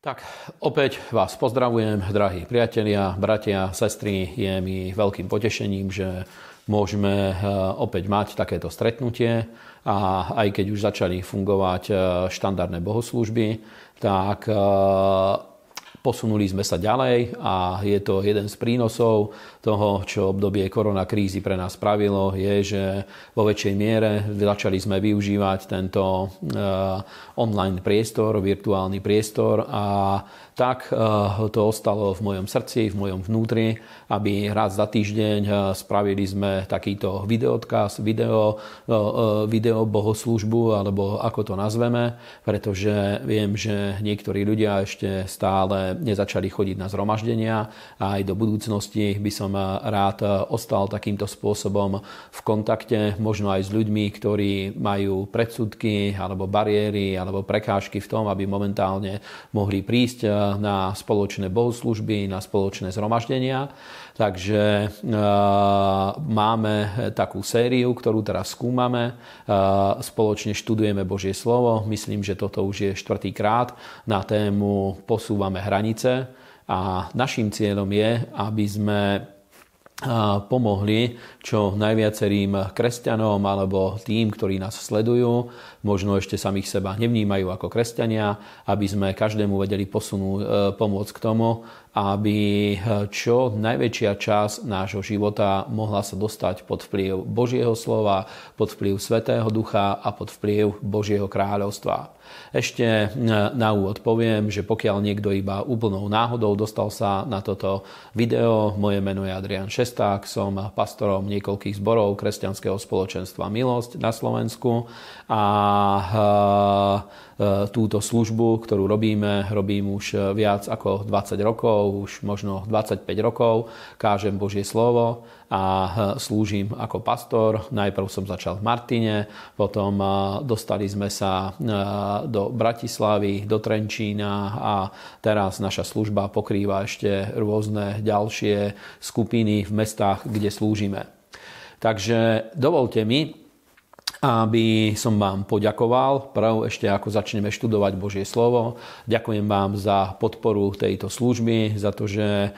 Tak opäť vás pozdravujem, drahí priatelia, bratia, sestry. Je mi veľkým potešením, že môžeme eh, opäť mať takéto stretnutie a aj keď už začali fungovať eh, štandardné bohoslužby, tak eh, Posunuli sme sa ďalej a je to jeden z prínosov toho, čo obdobie koronakrízy pre nás spravilo, je, že vo väčšej miere začali sme využívať tento online priestor, virtuálny priestor a tak eh, to ostalo v mojom srdci, v mojom vnútri, aby raz za týždeň eh, spravili sme takýto videodkaz, video, eh, video bohoslužbu, alebo ako to nazveme, pretože viem, že niektorí ľudia ešte stále nezačali chodiť na zhromaždenia a aj do budúcnosti by som rád ostal takýmto spôsobom v kontakte možno aj s ľuďmi, ktorí majú predsudky alebo bariéry alebo prekážky v tom, aby momentálne mohli prísť na spoločné bohoslužby, na spoločné zhromaždenia. Takže e, máme takú sériu, ktorú teraz skúmame. E, spoločne študujeme Božie slovo. Myslím, že toto už je štvrtýkrát na tému Posúvame hranice. A našim cieľom je, aby sme pomohli čo najviacerým kresťanom alebo tým, ktorí nás sledujú, možno ešte samých seba nevnímajú ako kresťania, aby sme každému vedeli posunúť, e, pomôcť k tomu, aby čo najväčšia časť nášho života mohla sa dostať pod vplyv Božieho slova, pod vplyv Svetého Ducha a pod vplyv Božieho kráľovstva. Ešte e, na úvod poviem, že pokiaľ niekto iba úplnou náhodou dostal sa na toto video, moje meno je Adrian Šesták, som pastorom niekoľkých zborov kresťanského spoločenstva Milosť na Slovensku a e, túto službu, ktorú robíme, robím už viac ako 20 rokov, už možno 25 rokov, kážem Božie slovo a e, slúžim ako pastor. Najprv som začal v Martine, potom e, dostali sme sa do Bratislavy, do Trenčína a teraz naša služba pokrýva ešte rôzne ďalšie skupiny v mestách, kde slúžime. Takže dovolte mi, aby som vám poďakoval. Prv ešte ako začneme študovať Božie slovo. Ďakujem vám za podporu tejto služby, za to, že e,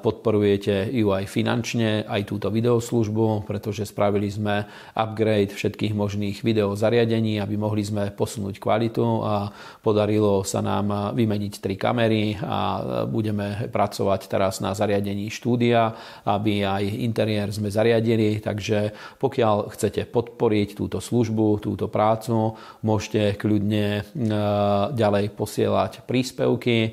podporujete ju aj finančne, aj túto videoslužbu, pretože spravili sme upgrade všetkých možných videozariadení, aby mohli sme posunúť kvalitu a podarilo sa nám vymeniť tri kamery a budeme pracovať teraz na zariadení štúdia, aby aj interiér sme zariadili. Takže pokiaľ chcete podporiť túto službu, túto prácu. Môžete kľudne e, ďalej posielať príspevky. E,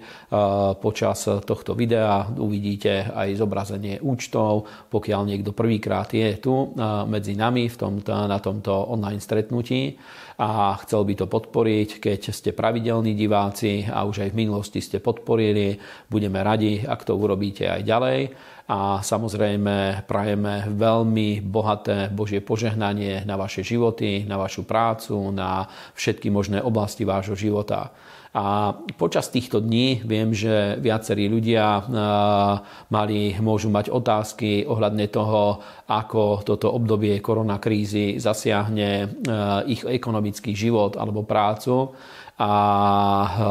počas tohto videa uvidíte aj zobrazenie účtov. Pokiaľ niekto prvýkrát je tu e, medzi nami v tomto, na tomto online stretnutí a chcel by to podporiť, keď ste pravidelní diváci a už aj v minulosti ste podporili, budeme radi, ak to urobíte aj ďalej a samozrejme prajeme veľmi bohaté Božie požehnanie na vaše životy, na vašu prácu, na všetky možné oblasti vášho života. A počas týchto dní viem, že viacerí ľudia mali, môžu mať otázky ohľadne toho, ako toto obdobie koronakrízy zasiahne ich ekonomický život alebo prácu. A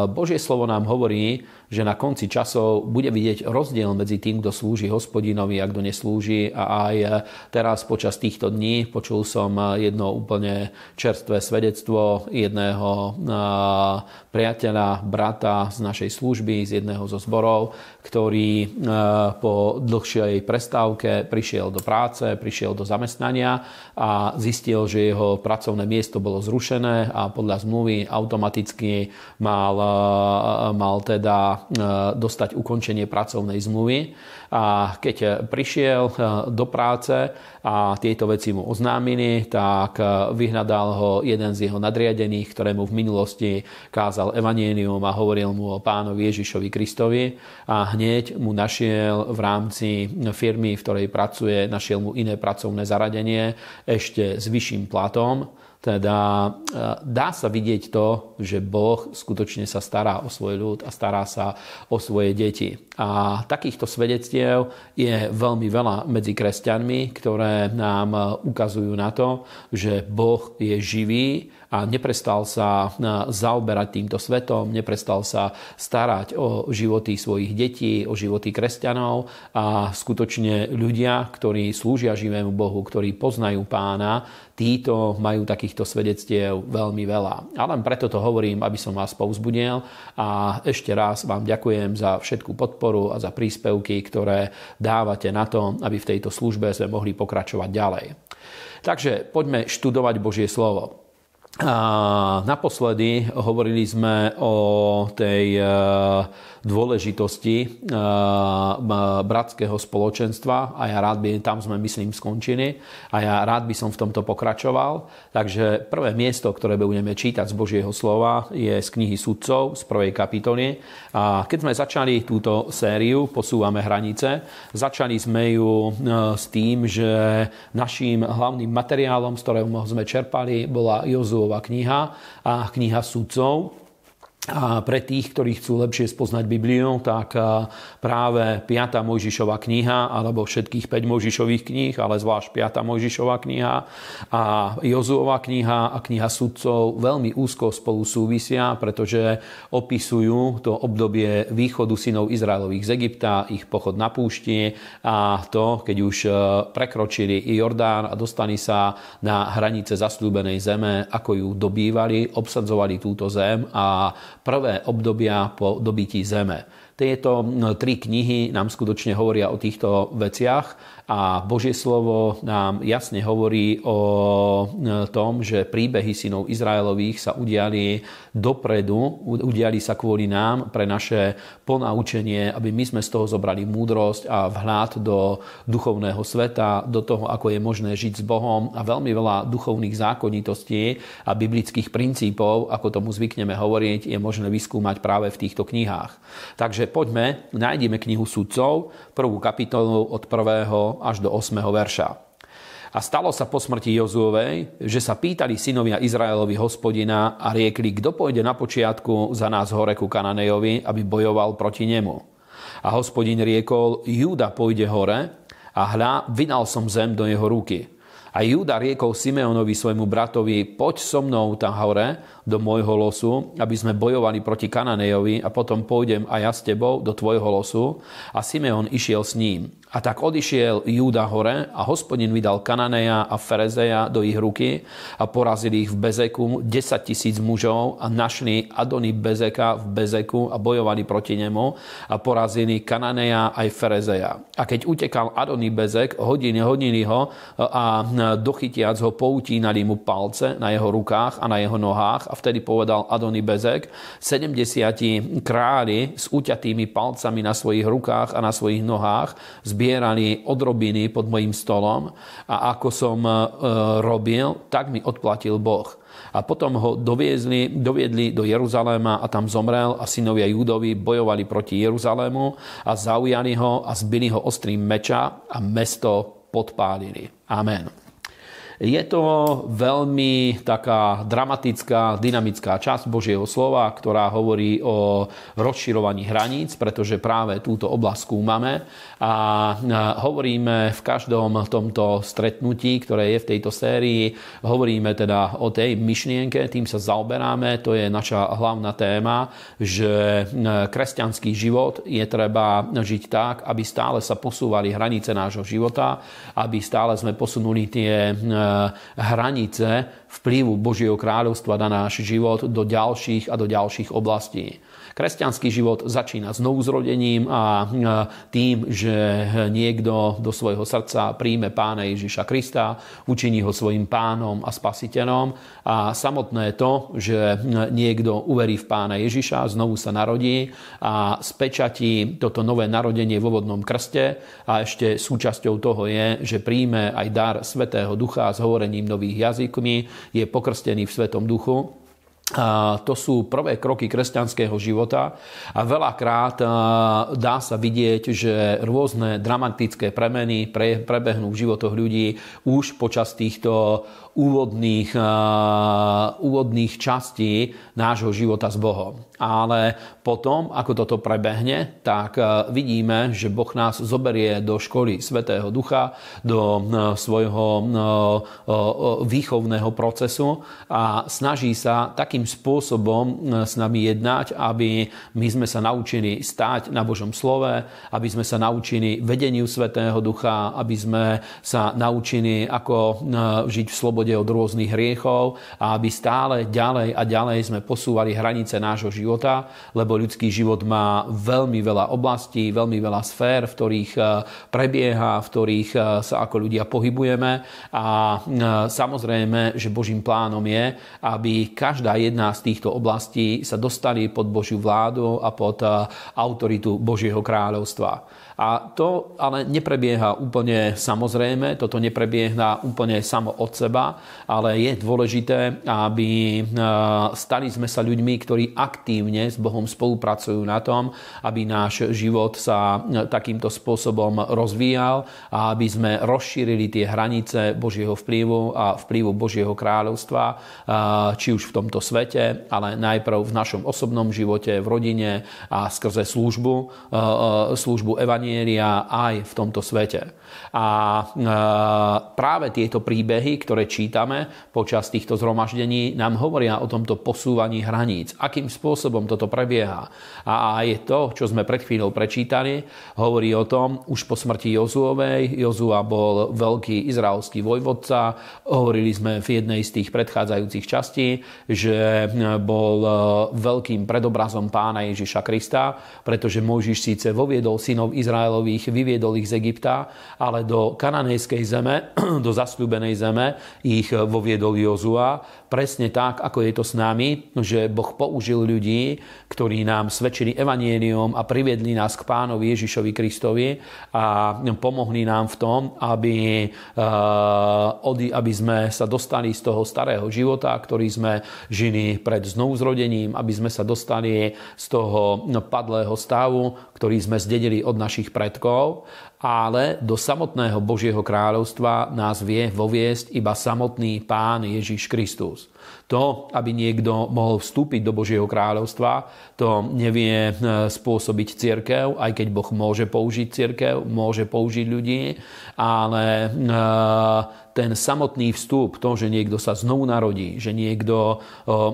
Božie slovo nám hovorí, že na konci časov bude vidieť rozdiel medzi tým, kto slúži hospodinovi a kto neslúži. A aj teraz počas týchto dní počul som jedno úplne čerstvé svedectvo jedného priateľa, brata z našej služby, z jedného zo zborov, ktorý po dlhšej prestávke prišiel do práce, prišiel do zamestnania a zistil, že jeho pracovné miesto bolo zrušené a podľa zmluvy automaticky mal, mal teda E, dostať ukončenie pracovnej zmluvy. A keď prišiel e, do práce a tieto veci mu oznámili, tak e, vyhľadal ho jeden z jeho nadriadených, ktorému v minulosti kázal evanienium a hovoril mu o pánovi Ježišovi Kristovi a hneď mu našiel v rámci firmy, v ktorej pracuje, našiel mu iné pracovné zaradenie ešte s vyšším platom teda e, dá sa vidieť to, že Boh skutočne sa stará o svoj ľud a stará sa o svoje deti. A takýchto svedectiev je veľmi veľa medzi kresťanmi, ktoré nám ukazujú na to, že Boh je živý a neprestal sa zaoberať týmto svetom, neprestal sa starať o životy svojich detí, o životy kresťanov a skutočne ľudia, ktorí slúžia živému Bohu, ktorí poznajú pána, títo majú takýchto svedectiev veľmi veľa. A len preto to hovorím, aby som vás povzbudil a ešte raz vám ďakujem za všetku podporu a za príspevky, ktoré dávate na to, aby v tejto službe sme mohli pokračovať ďalej. Takže poďme študovať Božie slovo. A naposledy hovorili sme o tej dôležitosti eh, bratského spoločenstva a ja rád by, tam sme myslím skončili a ja rád by som v tomto pokračoval. Takže prvé miesto, ktoré budeme čítať z Božieho slova je z knihy sudcov z prvej kapitoly. A keď sme začali túto sériu Posúvame hranice, začali sme ju eh, s tým, že naším hlavným materiálom, z ktorého sme čerpali, bola Jozuova kniha a kniha sudcov. A pre tých, ktorí chcú lepšie spoznať Bibliu, tak práve 5. Mojžišova kniha, alebo všetkých 5 Mojžišových kníh, ale zvlášť 5. Mojžišova kniha a Jozuova kniha a kniha sudcov veľmi úzko spolu súvisia, pretože opisujú to obdobie východu synov Izraelových z Egypta, ich pochod na púšti a to, keď už e, prekročili Jordán a dostali sa na hranice zasľúbenej zeme, ako ju dobývali, obsadzovali túto zem a prvé obdobia po dobití zeme. Tieto tri knihy nám skutočne hovoria o týchto veciach a Božie slovo nám jasne hovorí o e, tom, že príbehy synov Izraelových sa udiali dopredu, udiali sa kvôli nám pre naše ponaučenie, aby my sme z toho zobrali múdrosť a vhľad do duchovného sveta, do toho, ako je možné žiť s Bohom a veľmi veľa duchovných zákonitostí a biblických princípov, ako tomu zvykneme hovoriť, je možné vyskúmať práve v týchto knihách. Takže poďme, nájdime knihu sudcov, prvú kapitolu od prvého až do 8. verša. A stalo sa po smrti Jozuovej, že sa pýtali synovia Izraelovi hospodina a riekli, kto pôjde na počiatku za nás hore ku Kananejovi, aby bojoval proti nemu. A hospodin riekol, Júda pôjde hore a hľa, vynal som zem do jeho ruky. A Júda riekol Simeonovi svojmu bratovi, poď so mnou tam hore do môjho losu, aby sme bojovali proti Kananejovi a potom pôjdem aj ja s tebou do tvojho losu. A Simeon išiel s ním. A tak odišiel Júda hore a hospodin vydal Kananeja a Ferezeja do ich ruky a porazili ich v Bezeku 10 tisíc mužov a našli Adony Bezeka v Bezeku a bojovali proti nemu a porazili Kananeja aj Ferezeja. A keď utekal Adony Bezek, hodili, hodili ho a dochytiac ho poutínali mu palce na jeho rukách a na jeho nohách a vtedy povedal Adony Bezek, 70 králi s uťatými palcami na svojich rukách a na svojich nohách zbierali odrobiny pod mojim stolom a ako som e, robil, tak mi odplatil Boh. A potom ho doviezli, doviedli do Jeruzaléma a tam zomrel a synovia Júdovi bojovali proti Jeruzalému a zaujali ho a zbili ho ostrým meča a mesto podpálili. Amen. Je to veľmi taká dramatická, dynamická časť Božieho slova, ktorá hovorí o rozširovaní hraníc, pretože práve túto oblasť skúmame. A hovoríme v každom tomto stretnutí, ktoré je v tejto sérii, hovoríme teda o tej myšlienke, tým sa zaoberáme, to je naša hlavná téma, že kresťanský život je treba žiť tak, aby stále sa posúvali hranice nášho života, aby stále sme posunuli tie hranice vplyvu Božieho kráľovstva na náš život do ďalších a do ďalších oblastí. Kresťanský život začína znovu zrodením a tým, že niekto do svojho srdca príjme pána Ježiša Krista, učiní ho svojim pánom a spasiteľom. A samotné to, že niekto uverí v pána Ježiša, znovu sa narodí a spečatí toto nové narodenie vo vodnom krste a ešte súčasťou toho je, že príjme aj dar Svetého Ducha s hovorením nových jazykmi, je pokrstený v Svetom Duchu to sú prvé kroky kresťanského života a veľakrát dá sa vidieť, že rôzne dramatické premeny pre, prebehnú v životoch ľudí už počas týchto úvodných, úvodných častí nášho života s Bohom. Ale potom, ako toto prebehne, tak vidíme, že Boh nás zoberie do školy Svetého Ducha, do svojho výchovného procesu a snaží sa takým spôsobom s nami jednať, aby my sme sa naučili stáť na Božom slove, aby sme sa naučili vedeniu Svetého Ducha, aby sme sa naučili, ako žiť v slobode slobode od rôznych hriechov a aby stále ďalej a ďalej sme posúvali hranice nášho života, lebo ľudský život má veľmi veľa oblastí, veľmi veľa sfér, v ktorých e, prebieha, v ktorých e, sa ako ľudia pohybujeme a e, samozrejme, že Božím plánom je, aby každá jedna z týchto oblastí sa dostali pod Božiu vládu a pod autoritu Božieho kráľovstva. A to ale neprebieha úplne samozrejme, toto neprebieha úplne samo od seba, ale je dôležité, aby e, stali sme sa ľuďmi, ktorí aktívne s Bohom spolupracujú na tom, aby náš život sa e, takýmto spôsobom rozvíjal a aby sme rozšírili tie hranice Božieho vplyvu a vplyvu Božieho kráľovstva, e, či už v tomto svete, ale najprv v našom osobnom živote, v rodine a skrze službu, službu Evanielia Evanielia aj v tomto svete. A e, práve tieto príbehy, ktoré čítame počas týchto zhromaždení, nám hovoria o tomto posúvaní hraníc. Akým spôsobom toto prebieha. A aj to, čo sme pred chvíľou prečítali, hovorí o tom, už po smrti Jozuovej, Jozua bol veľký izraelský vojvodca, hovorili sme v jednej z tých predchádzajúcich častí, že bol e, veľkým predobrazom pána Ježiša Krista, pretože Mojžiš síce voviedol synov Izraela Izraelových, vyviedol ich z Egypta, ale do kananejskej zeme, do zasľúbenej zeme ich voviedol Jozua. Presne tak, ako je to s nami, že Boh použil ľudí, ktorí nám svedčili evanielium a priviedli nás k pánovi Ježišovi Kristovi a pomohli nám v tom, aby, eh, aby sme sa dostali z toho starého života, ktorý sme žili pred znovuzrodením, aby sme sa dostali z toho padlého stavu, ktorý sme zdedili od našich predkov, ale do samotného Božieho kráľovstva nás vie voviesť iba samotný Pán Ježiš Kristus. To, aby niekto mohol vstúpiť do Božieho kráľovstva, to nevie e, spôsobiť církev, aj keď Boh môže použiť církev, môže použiť ľudí, ale e, ten samotný vstup, to, že niekto sa znovu narodí, že niekto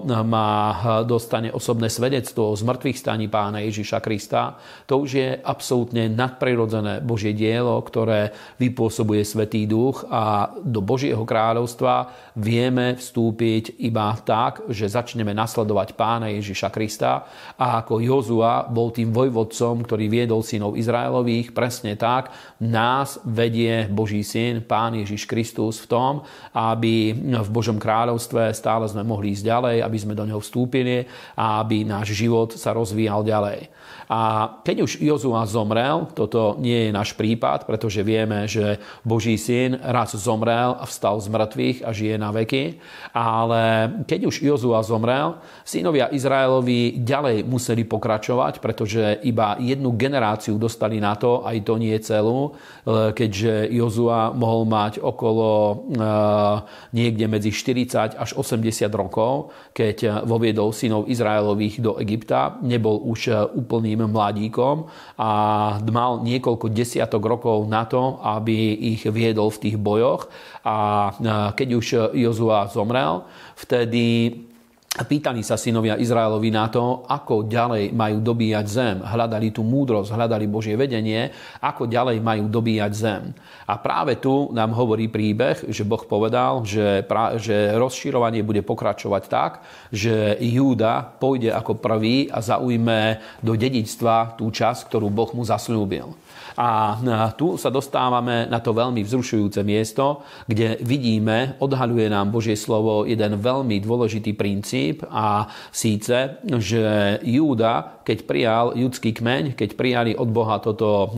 má, dostane osobné svedectvo z mŕtvych staní pána Ježiša Krista, to už je absolútne nadprirodzené Božie dielo, ktoré vypôsobuje Svetý Duch a do Božieho kráľovstva vieme vstúpiť iba tak, že začneme nasledovať pána Ježiša Krista. A ako Jozua bol tým vojvodcom, ktorý viedol synov Izraelových, presne tak nás vedie Boží syn, pán Ježiš Kristus v tom, aby v Božom kráľovstve stále sme mohli ísť ďalej, aby sme do neho vstúpili a aby náš život sa rozvíjal ďalej. A keď už Jozua zomrel, toto nie je náš prípad, pretože vieme, že Boží syn raz zomrel a vstal z mŕtvych a žije na veky, ale keď už Jozua zomrel, synovia Izraelovi ďalej museli pokračovať, pretože iba jednu generáciu dostali na to, aj to nie celú, keďže Jozua mohol mať okolo e, niekde medzi 40 až 80 rokov, keď voviedol synov Izraelových do Egypta. Nebol už úplným mladíkom a mal niekoľko desiatok rokov na to, aby ich viedol v tých bojoch. A keď už Jozua zomrel, vtedy Pýtali sa synovia Izraelovi na to, ako ďalej majú dobíjať zem. Hľadali tú múdrosť, hľadali Božie vedenie, ako ďalej majú dobíjať zem. A práve tu nám hovorí príbeh, že Boh povedal, že, pra, že rozširovanie bude pokračovať tak, že Júda pôjde ako prvý a zaujme do dedičstva tú časť, ktorú Boh mu zaslúbil. A tu sa dostávame na to veľmi vzrušujúce miesto, kde vidíme, odhaľuje nám Božie slovo jeden veľmi dôležitý princíp, a síce, že Júda, keď prijal judský kmeň, keď prijali od Boha toto,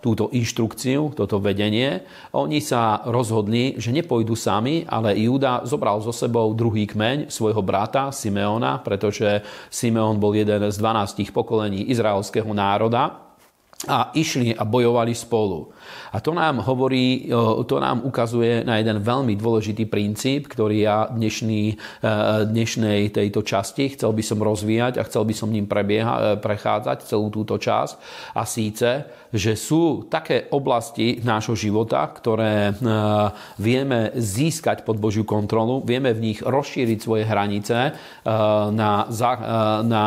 túto inštrukciu, toto vedenie, oni sa rozhodli, že nepôjdu sami, ale Júda zobral so sebou druhý kmeň svojho brata Simeona, pretože Simeon bol jeden z 12 pokolení izraelského národa a išli a bojovali spolu. A to nám hovorí, to nám ukazuje na jeden veľmi dôležitý princíp, ktorý ja dnešný, e, dnešnej tejto časti chcel by som rozvíjať a chcel by som ním prebieha, e, prechádzať celú túto časť. A síce, že sú také oblasti nášho života, ktoré e, vieme získať pod Božiu kontrolu, vieme v nich rozšíriť svoje hranice na, na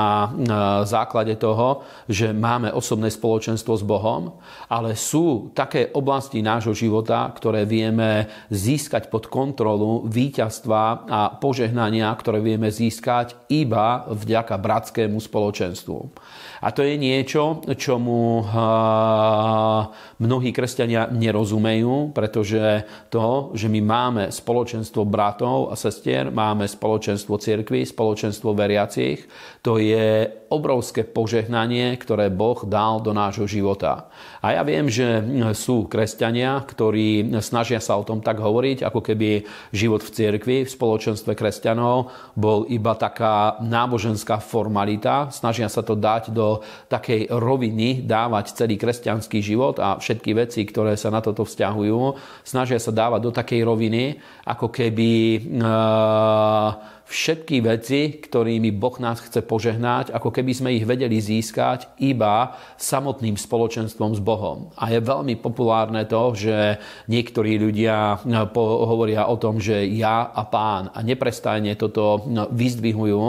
základe toho, že máme osobné spoločenstvo s Bohom, ale sú také oblasti nášho života, ktoré vieme získať pod kontrolu víťazstva a požehnania, ktoré vieme získať iba vďaka bratskému spoločenstvu. A to je niečo, čomu mnohí kresťania nerozumejú, pretože to, že my máme spoločenstvo bratov a sestier, máme spoločenstvo cirkvy, spoločenstvo veriacich, to je obrovské požehnanie, ktoré Boh dal do nášho života. A ja viem, že sú kresťania, ktorí snažia sa o tom tak hovoriť, ako keby život v cirkvi, v spoločenstve kresťanov bol iba taká náboženská formalita. Snažia sa to dať do takej roviny dávať celý kresťanský život a všetky veci, ktoré sa na toto vzťahujú, snažia sa dávať do takej roviny, ako keby uh, všetky veci, ktorými Boh nás chce požehnať, ako keby sme ich vedeli získať iba samotným spoločenstvom s Bohom. A je veľmi populárne to, že niektorí ľudia no, hovoria o tom, že ja a pán a neprestajne toto no, vyzdvihujú,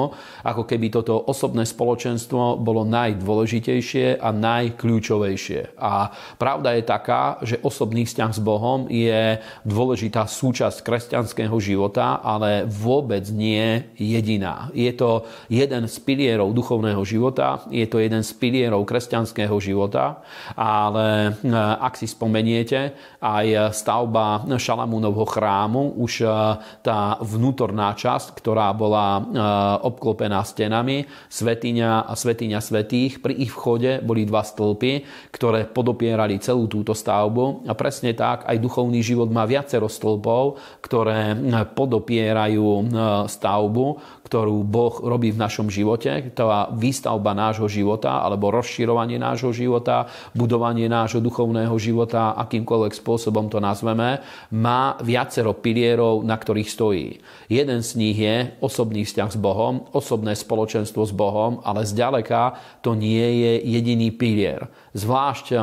ako keby toto osobné spoločenstvo bolo najdôležitejšie a najkľúčovejšie. A pravda je taká, že osobný vzťah s Bohom je dôležitá súčasť kresťanského života, ale vôbec nie jediná. Je to jeden z pilierov duchovného života, je to jeden z pilierov kresťanského života, ale e, ak si spomeniete, aj stavba Šalamúnovho chrámu, už e, tá vnútorná časť, ktorá bola e, obklopená stenami, svetiňa a svetiňa svetých, pri ich vchode boli dva stĺpy, ktoré podopierali celú túto stavbu a presne tak aj duchovný život má viacero stĺpov, ktoré podopierajú stavbu stavbu, ktorú Boh robí v našom živote, tá výstavba nášho života alebo rozširovanie nášho života, budovanie nášho duchovného života, akýmkoľvek spôsobom to nazveme, má viacero pilierov, na ktorých stojí. Jeden z nich je osobný vzťah s Bohom, osobné spoločenstvo s Bohom, ale zďaleka to nie je jediný pilier. Zvlášť e,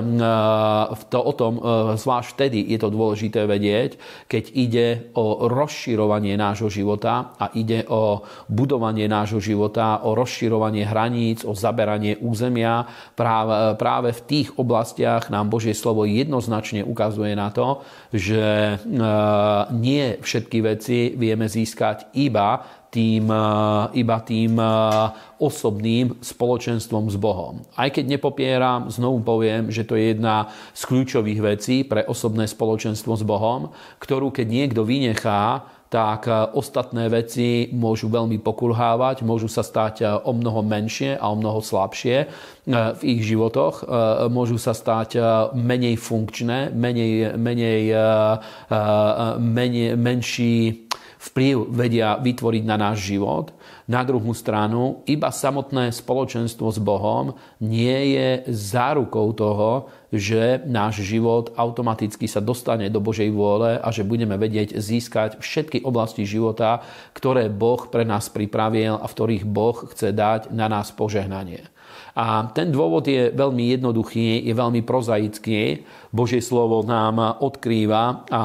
to, o tom, e, zvlášť vtedy je to dôležité vedieť, keď ide o rozširovanie nášho života a ide o budovanie nášho života, o rozširovanie hraníc, o zaberanie územia. Práve, práve v tých oblastiach nám Božie slovo jednoznačne ukazuje na to, že e, nie všetky veci vieme získať iba tým, eh, iba tým eh, osobným spoločenstvom s Bohom. Aj keď nepopieram, znovu poviem, že to je jedna z kľúčových vecí pre osobné spoločenstvo s Bohom, ktorú keď niekto vynechá, tak eh, ostatné veci môžu veľmi pokulhávať, môžu sa stať o mnoho menšie a o mnoho slabšie v ich životoch, môžu sa stať menej funkčné, menej, menej, menej menší vplyv vedia vytvoriť na náš život. Na druhú stranu, iba samotné spoločenstvo s Bohom nie je zárukou toho, že náš život automaticky sa dostane do Božej vôle a že budeme vedieť získať všetky oblasti života, ktoré Boh pre nás pripravil a v ktorých Boh chce dať na nás požehnanie. A ten dôvod je veľmi jednoduchý, je veľmi prozaický. Božie slovo nám odkrýva a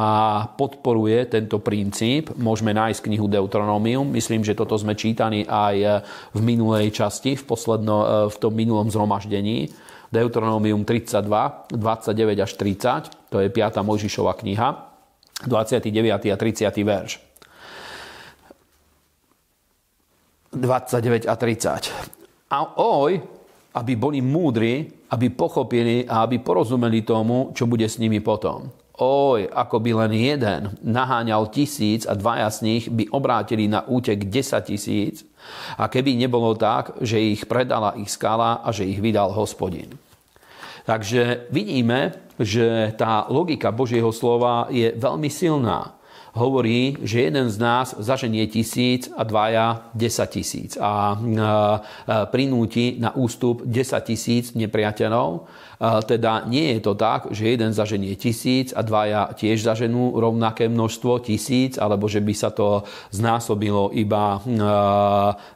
podporuje tento princíp. Môžeme nájsť knihu Deuteronomium. Myslím, že toto sme čítali aj v minulej časti, v, posledno, v tom minulom zhromaždení. Deuteronomium 32, 29 až 30, to je 5. Mojžišova kniha, 29. a 30. verš. 29 a 30. A oj, aby boli múdri, aby pochopili a aby porozumeli tomu, čo bude s nimi potom. Oj, ako by len jeden naháňal tisíc a dvaja z nich by obrátili na útek 10 tisíc. A keby nebolo tak, že ich predala ich skala a že ich vydal hospodin. Takže vidíme, že tá logika Božieho slova je veľmi silná hovorí, že jeden z nás zaženie tisíc a dvaja 10 tisíc. A prinúti na ústup 10 tisíc nepriateľov. Teda nie je to tak, že jeden zaženie tisíc a dvaja tiež zaženú rovnaké množstvo tisíc, alebo že by sa to znásobilo iba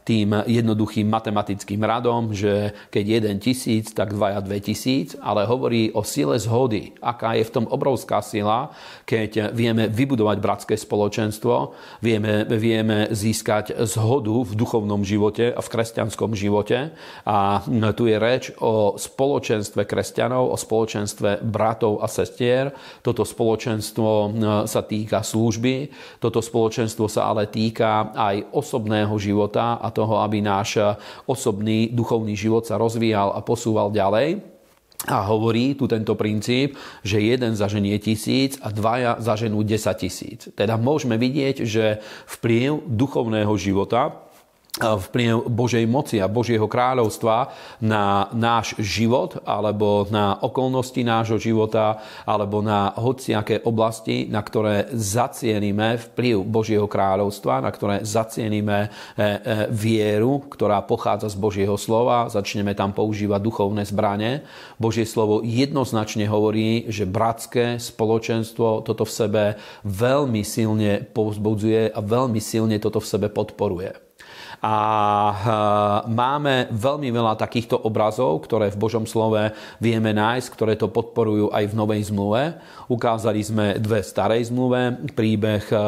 tým jednoduchým matematickým radom, že keď jeden tisíc, tak dvaja dve tisíc, ale hovorí o sile zhody, aká je v tom obrovská sila, keď vieme vybudovať bratské spoločenstvo, vieme, vieme získať zhodu v duchovnom živote a v kresťanskom živote. A tu je reč o spoločenstve kresťanov, o spoločenstve bratov a sestier. Toto spoločenstvo e, sa týka služby, toto spoločenstvo sa ale týka aj osobného života a toho, aby náš osobný duchovný život sa rozvíjal a posúval ďalej. A hovorí tu tento princíp, že jeden zaženie tisíc a dvaja zaženú 10 tisíc. Teda môžeme vidieť, že vplyv duchovného života vplyv Božej moci a Božieho kráľovstva na náš život alebo na okolnosti nášho života alebo na hociaké oblasti, na ktoré zacienime vplyv Božieho kráľovstva, na ktoré zacienime e, e, vieru, ktorá pochádza z Božieho slova, začneme tam používať duchovné zbranie. Božie slovo jednoznačne hovorí, že bratské spoločenstvo toto v sebe veľmi silne povzbudzuje a veľmi silne toto v sebe podporuje. A eh, máme veľmi veľa takýchto obrazov, ktoré v Božom slove vieme nájsť, ktoré to podporujú aj v Novej zmluve. Ukázali sme dve starej zmluve, príbeh eh,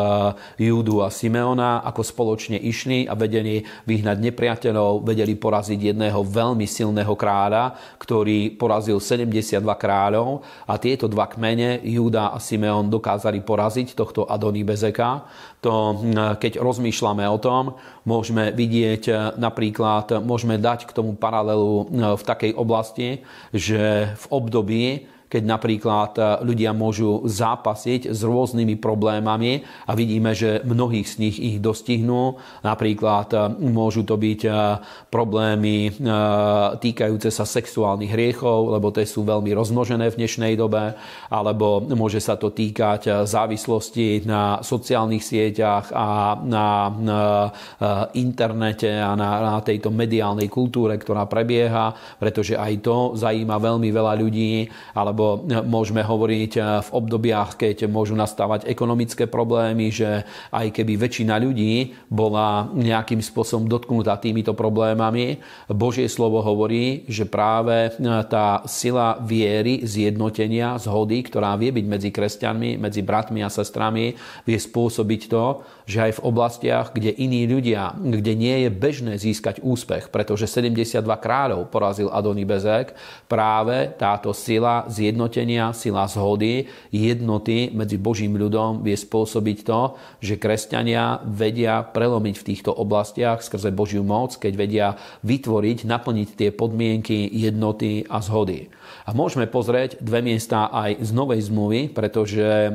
Júdu a Simeona, ako spoločne išli a vedeli vyhnať nepriateľov, vedeli poraziť jedného veľmi silného kráľa, ktorý porazil 72 kráľov a tieto dva kmene, Júda a Simeon, dokázali poraziť tohto Adony Bezeka. To, keď rozmýšľame o tom, môžeme vidieť e, napríklad, môžeme dať k tomu paralelu e, v takej oblasti, že v období, keď napríklad e, ľudia môžu zápasiť s rôznymi problémami a vidíme, že mnohých z nich ich dostihnú. Napríklad e, môžu to byť e, problémy týkajúce sa sexuálnych hriechov, lebo tie sú veľmi rozmnožené v dnešnej dobe, alebo môže sa to týkať závislosti na sociálnych sieťach a na internete a na, tejto mediálnej kultúre, ktorá prebieha, pretože aj to zajíma veľmi veľa ľudí, alebo alebo môžeme hovoriť eh, v obdobiach, keď môžu nastávať ekonomické problémy, že aj keby väčšina ľudí bola nejakým spôsobom dotknutá týmito problémami, Božie slovo hovorí, že práve eh, tá sila viery, zjednotenia, zhody, ktorá vie byť medzi kresťanmi, medzi bratmi a sestrami, vie spôsobiť to, že aj v oblastiach, kde iní ľudia, kde nie je bežné získať úspech, pretože 72 kráľov porazil Adony Bezek, práve táto sila zjednotenia, sila zhody, jednoty medzi Božím ľudom vie spôsobiť to, že kresťania vedia prelomiť v týchto oblastiach skrze Božiu moc, keď vedia vytvoriť, naplniť tie podmienky jednoty a zhody. A môžeme pozrieť dve miesta aj z Novej zmluvy, pretože e,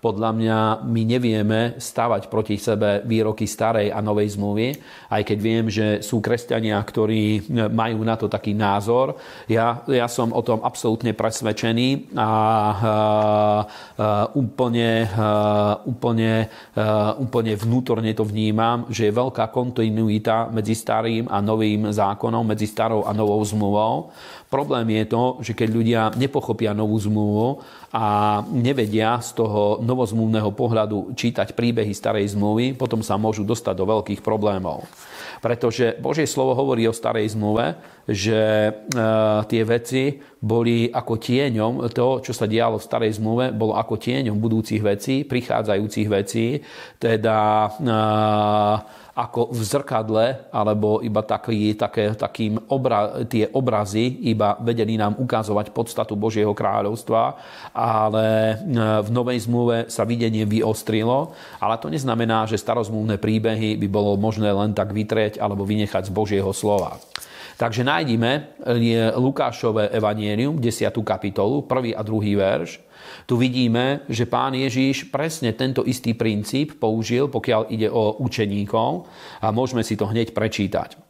podľa mňa my nevieme stavať proti sebe výroky starej a novej zmluvy, aj keď viem, že sú kresťania, ktorí e, majú na to taký názor. Ja, ja som o tom absolútne presvedčený a úplne, úplne, úplne vnútorne to vnímam, že je veľká kontinuita medzi starým a novým zákonom, medzi starou a novou zmluvou. Problém je to, že keď ľudia nepochopia novú zmluvu a nevedia z toho novozmluvného pohľadu čítať príbehy starej zmluvy, potom sa môžu dostať do veľkých problémov. Pretože Božie slovo hovorí o starej zmluve, že e, tie veci boli ako tieňom, to, čo sa dialo v starej zmluve, bolo ako tieňom budúcich vecí, prichádzajúcich vecí, teda e, ako v zrkadle, alebo iba taký, také, takým obra, tie obrazy iba vedeli nám ukazovať podstatu Božieho kráľovstva, ale e, v Novej zmluve sa videnie vyostrilo, ale to neznamená, že starozmluvné príbehy by bolo možné len tak vytrieť alebo vynechať z Božieho slova. Takže nájdime Lukášové evanienium, 10. kapitolu, 1. a 2. verš. Tu vidíme, že pán Ježíš presne tento istý princíp použil, pokiaľ ide o učeníkov a môžeme si to hneď prečítať.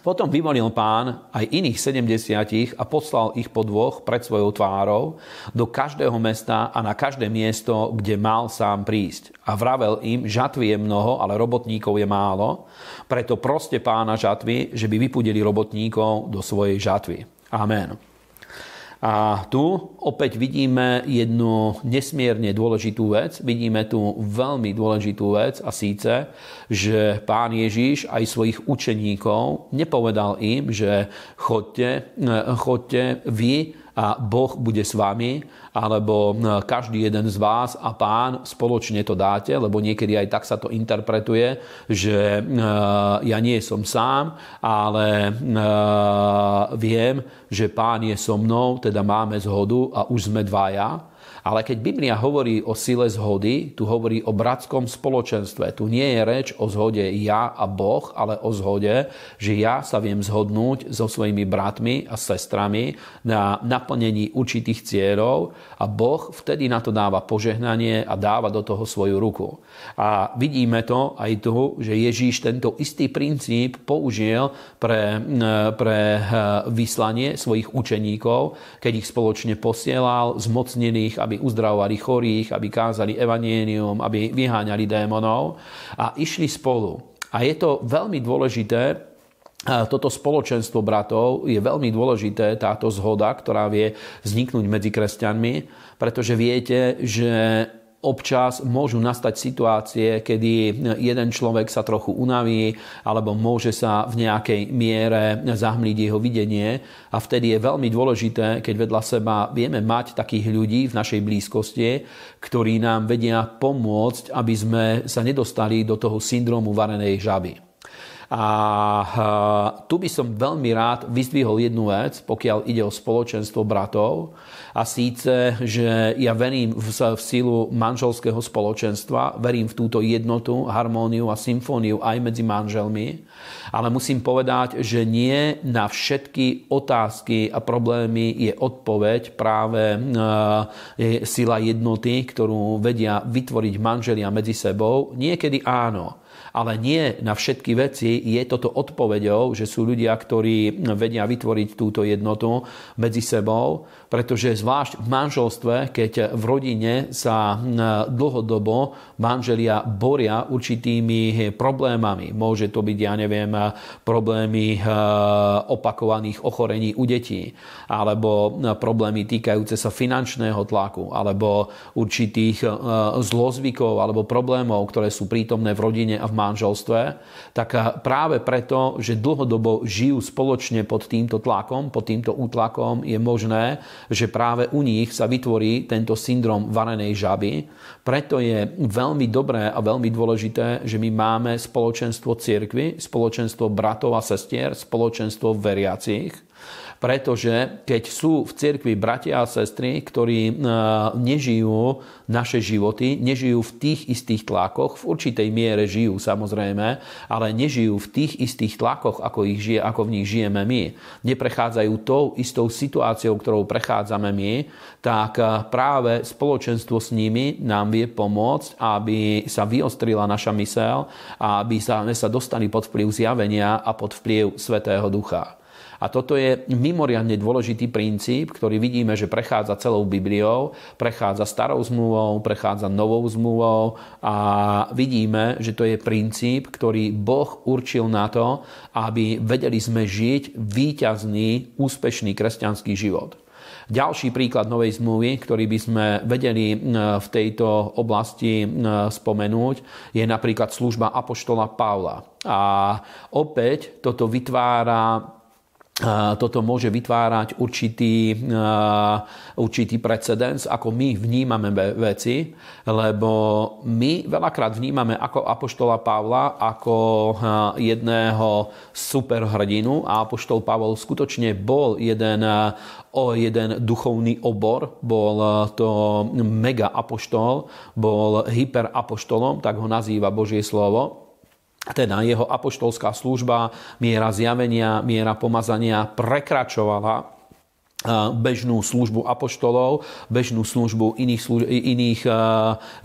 Potom vyvolil pán aj iných 70 a poslal ich po dvoch pred svojou tvárou do každého mesta a na každé miesto, kde mal sám prísť. A vravel im, žatvy je mnoho, ale robotníkov je málo, preto proste pána žatvy, že by vypudili robotníkov do svojej žatvy. Amen. A tu opäť vidíme jednu nesmierne dôležitú vec. Vidíme tu veľmi dôležitú vec a síce, že pán Ježíš aj svojich učeníkov nepovedal im, že chodte, chodte vy a Boh bude s vami, alebo každý jeden z vás a pán spoločne to dáte, lebo niekedy aj tak sa to interpretuje, že ja nie som sám, ale viem, že pán je so mnou, teda máme zhodu a už sme dvaja. Ale keď Biblia hovorí o sile zhody, tu hovorí o bratskom spoločenstve. Tu nie je reč o zhode ja a Boh, ale o zhode, že ja sa viem zhodnúť so svojimi bratmi a sestrami na naplnení určitých cieľov a Boh vtedy na to dáva požehnanie a dáva do toho svoju ruku. A vidíme to aj tu, že Ježíš tento istý princíp použil pre, pre eh, vyslanie svojich učeníkov, keď ich spoločne posielal, zmocnených, aby aby uzdravovali chorých, aby kázali evanienium, aby vyháňali démonov a išli spolu. A je to veľmi dôležité, toto spoločenstvo bratov je veľmi dôležité, táto zhoda, ktorá vie vzniknúť medzi kresťanmi, pretože viete, že občas môžu nastať situácie, kedy jeden človek sa trochu unaví alebo môže sa v nejakej miere zahmliť jeho videnie a vtedy je veľmi dôležité, keď vedľa seba vieme mať takých ľudí v našej blízkosti, ktorí nám vedia pomôcť, aby sme sa nedostali do toho syndromu varenej žaby. A tu by som veľmi rád vyzdvihol jednu vec, pokiaľ ide o spoločenstvo bratov. A síce, že ja verím v, v sílu manželského spoločenstva, verím v túto jednotu, harmóniu a symfóniu aj medzi manželmi. Ale musím povedať, že nie na všetky otázky a problémy je odpoveď práve je sila jednoty, ktorú vedia vytvoriť manželia medzi sebou. Niekedy áno ale nie na všetky veci je toto odpoveďou, že sú ľudia, ktorí vedia vytvoriť túto jednotu medzi sebou, pretože zvlášť v manželstve, keď v rodine sa dlhodobo manželia boria určitými problémami. Môže to byť, ja neviem, problémy eh, opakovaných ochorení u detí, alebo problémy týkajúce sa finančného tlaku, alebo určitých eh, zlozvykov, alebo problémov, ktoré sú prítomné v rodine a v manželstve, tak práve preto, že dlhodobo žijú spoločne pod týmto tlakom, pod týmto útlakom, je možné, že práve u nich sa vytvorí tento syndrom varenej žaby. Preto je veľmi dobré a veľmi dôležité, že my máme spoločenstvo cirkvy, spoločenstvo bratov a sestier, spoločenstvo veriacich, pretože keď sú v cirkvi bratia a sestry, ktorí e, nežijú naše životy, nežijú v tých istých tlakoch, v určitej miere žijú samozrejme, ale nežijú v tých istých tlakoch, ako, ich žije, ako v nich žijeme my, neprechádzajú tou istou situáciou, ktorou prechádzame my, tak e, práve spoločenstvo s nimi nám vie pomôcť, aby sa vyostrila naša mysel a aby sa, sa dostali pod vplyv zjavenia a pod vplyv Svetého Ducha. A toto je mimoriadne dôležitý princíp, ktorý vidíme, že prechádza celou Bibliou, prechádza starou zmluvou, prechádza novou zmluvou a vidíme, že to je princíp, ktorý Boh určil na to, aby vedeli sme žiť výťazný, úspešný kresťanský život. Ďalší príklad novej zmluvy, ktorý by sme vedeli v tejto oblasti spomenúť, je napríklad služba Apoštola Pavla. A opäť toto vytvára toto môže vytvárať určitý, určitý precedens, ako my vnímame veci, lebo my veľakrát vnímame ako Apoštola Pavla ako jedného superhrdinu a Apoštol Pavol skutočne bol jeden, jeden duchovný obor, bol to mega apoštol, bol hyperapoštolom, tak ho nazýva Božie slovo teda jeho apoštolská služba, miera zjavenia, miera pomazania prekračovala bežnú službu apoštolov, bežnú službu iných, služ- iných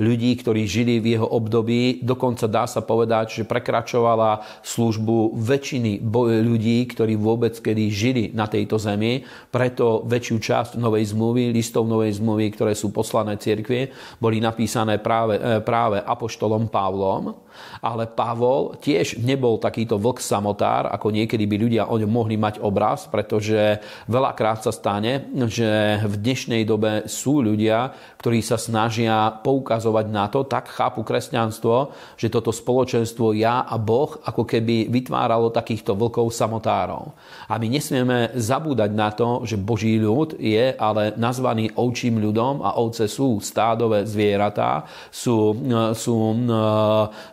ľudí, ktorí žili v jeho období. Dokonca dá sa povedať, že prekračovala službu väčšiny ľudí, ktorí vôbec kedy žili na tejto zemi. Preto väčšiu časť Novej zmluvy, listov Novej zmluvy, ktoré sú poslané cirkvi, boli napísané práve, e, práve apoštolom Pavlom. Ale Pavol tiež nebol takýto vlk samotár, ako niekedy by ľudia o ňom mohli mať obraz, pretože veľakrát sa stane, že v dnešnej dobe sú ľudia, ktorí sa snažia poukazovať na to, tak chápu kresťanstvo, že toto spoločenstvo ja a Boh ako keby vytváralo takýchto vlkov samotárov. A my nesmieme zabúdať na to, že Boží ľud je ale nazvaný ovčím ľudom a ovce sú stádové zvieratá, sú, sú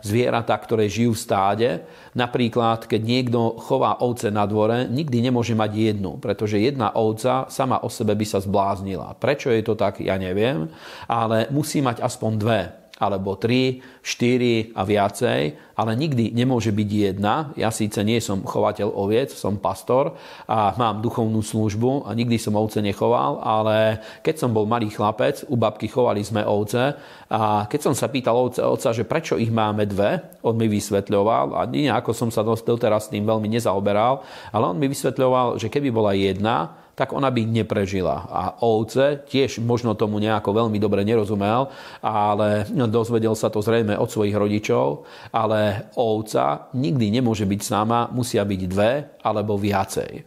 zvieratá, ktoré žijú v stáde. Napríklad, keď niekto chová ovce na dvore, nikdy nemôže mať jednu, pretože jedna ovca sama o sebe by sa zbláznila. Prečo je to tak, ja neviem, ale musí mať aspoň dve alebo 3, 4 a viacej, ale nikdy nemôže byť jedna. Ja síce nie som chovateľ oviec, som pastor a mám duchovnú službu a nikdy som ovce nechoval, ale keď som bol malý chlapec, u babky chovali sme ovce a keď som sa pýtal ovce, ovca, že prečo ich máme dve, on mi vysvetľoval a nejako som sa doteraz tým veľmi nezaoberal, ale on mi vysvetľoval, že keby bola jedna, tak ona by neprežila. A ovce tiež možno tomu nejako veľmi dobre nerozumel, ale dozvedel sa to zrejme od svojich rodičov, ale ovca nikdy nemôže byť sama, musia byť dve alebo viacej.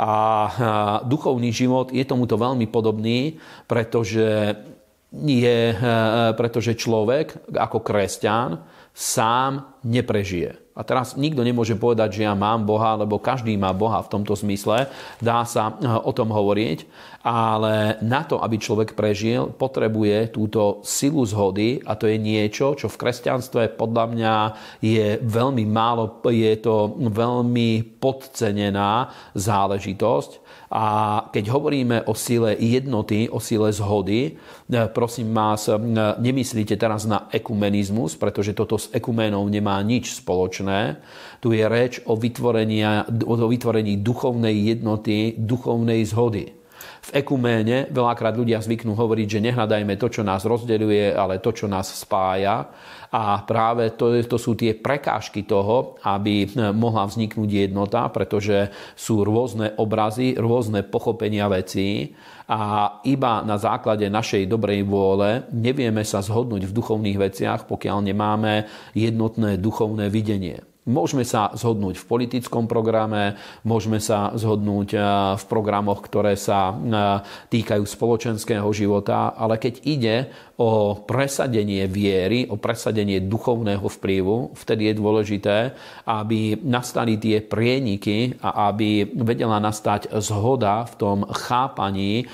A duchovný život je tomuto veľmi podobný, pretože, je, pretože človek ako kresťan sám neprežije. A teraz nikto nemôže povedať, že ja mám Boha, lebo každý má Boha v tomto zmysle. Dá sa eh, o tom hovoriť, ale na to, aby človek prežil, potrebuje túto silu zhody. A to je niečo, čo v kresťanstve podľa mňa je veľmi málo, je to veľmi podcenená záležitosť a keď hovoríme o sile jednoty, o sile zhody, e, prosím vás, e, nemyslíte teraz na ekumenizmus, pretože toto s ekuménou nemá nič spoločné. Tu je reč o o vytvorení duchovnej jednoty, duchovnej zhody. V ekuméne veľakrát ľudia zvyknú hovoriť, že nehľadajme to, čo nás rozdeľuje, ale to, čo nás spája. A práve to, to sú tie prekážky toho, aby mohla vzniknúť jednota, pretože sú rôzne obrazy, rôzne pochopenia vecí a iba na základe našej dobrej vôle nevieme sa zhodnúť v duchovných veciach, pokiaľ nemáme jednotné duchovné videnie. Môžeme sa zhodnúť v politickom programe, môžeme sa zhodnúť eh, v programoch, ktoré sa eh, týkajú spoločenského života, ale keď ide o presadenie viery, o presadenie duchovného vplyvu, vtedy je dôležité, aby nastali tie prieniky a aby vedela nastať zhoda v tom chápaní eh,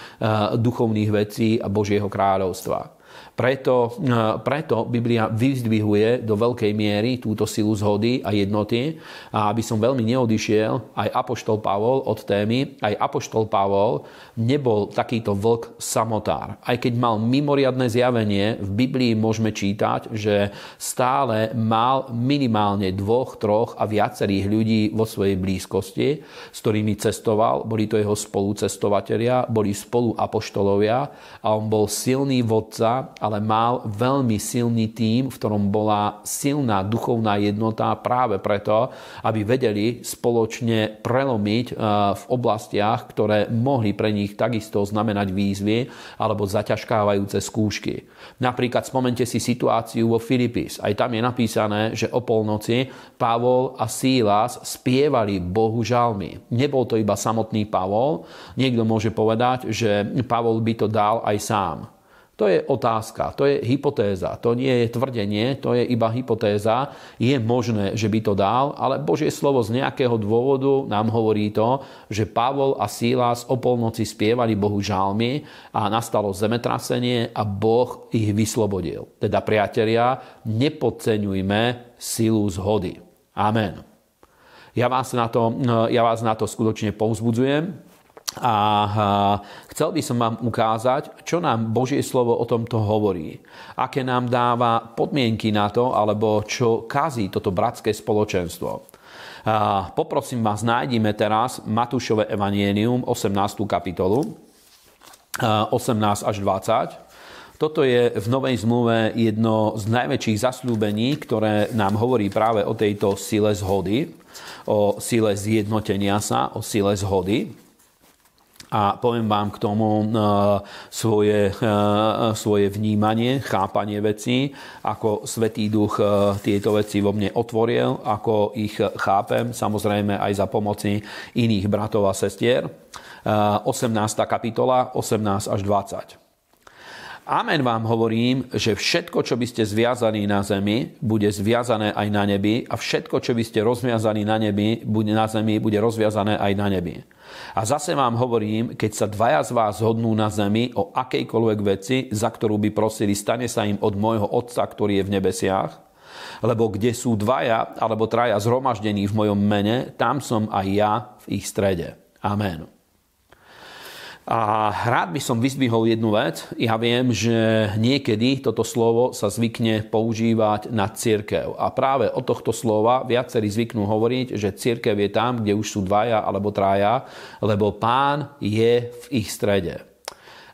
duchovných vecí a Božieho kráľovstva. Preto, e, preto Biblia vyzdvihuje do veľkej miery túto silu zhody a jednoty. A aby som veľmi neodišiel, aj Apoštol Pavol od témy, aj Apoštol Pavol nebol takýto vlk samotár. Aj keď mal mimoriadne zjavenie, v Biblii môžeme čítať, že stále mal minimálne dvoch, troch a viacerých ľudí vo svojej blízkosti, s ktorými cestoval. Boli to jeho spolucestovatelia, boli spolu apoštolovia a on bol silný vodca ale mal veľmi silný tím, v ktorom bola silná duchovná jednota práve preto, aby vedeli spoločne prelomiť eh, v oblastiach, ktoré mohli pre nich takisto znamenať výzvy alebo zaťažkávajúce skúšky. Napríklad spomente si situáciu vo Filipis. Aj tam je napísané, že o polnoci Pavol a Sílas spievali Bohu žalmy. Nebol to iba samotný Pavol. Niekto môže povedať, že Pavol by to dal aj sám. To je otázka, to je hypotéza, to nie je tvrdenie, to je iba hypotéza. Je možné, že by to dal, ale Božie slovo z nejakého dôvodu nám hovorí to, že Pavol a Sílas o polnoci spievali Bohu žalmy a nastalo zemetrasenie a Boh ich vyslobodil. Teda priatelia, nepodceňujme silu zhody. Amen. Ja vás na to, ja vás na to skutočne povzbudzujem A chcel by som vám ukázať, čo nám Božie slovo o tomto hovorí. Aké nám dáva podmienky na to, alebo čo kazí toto bratské spoločenstvo. Poprosím vás, nájdime teraz Matúšové evanienium, 18. kapitolu, 18 až 20. Toto je v Novej zmluve jedno z najväčších zasľúbení, ktoré nám hovorí práve o tejto sile zhody, o sile zjednotenia sa, o sile zhody a poviem vám k tomu e, svoje, e, svoje vnímanie, chápanie vecí, ako Svetý Duch e, tieto veci vo mne otvoril, ako ich chápem, samozrejme aj za pomoci iných bratov a sestier. 18. kapitola, 18 až 20. Amen vám hovorím, že všetko, čo by ste zviazaní na zemi, bude zviazané aj na nebi a všetko, čo by ste rozviazaní na nebi, bude na zemi, bude rozviazané aj na nebi. A zase vám hovorím, keď sa dvaja z vás zhodnú na zemi o akejkoľvek veci, za ktorú by prosili, stane sa im od môjho Otca, ktorý je v nebesiach, lebo kde sú dvaja alebo traja zhromaždení v mojom mene, tam som aj ja v ich strede. Amen. A rád by som vyzdvihol jednu vec. Ja viem, že niekedy toto slovo sa zvykne používať na církev. A práve od tohto slova viacerí zvyknú hovoriť, že církev je tam, kde už sú dvaja alebo traja, lebo pán je v ich strede.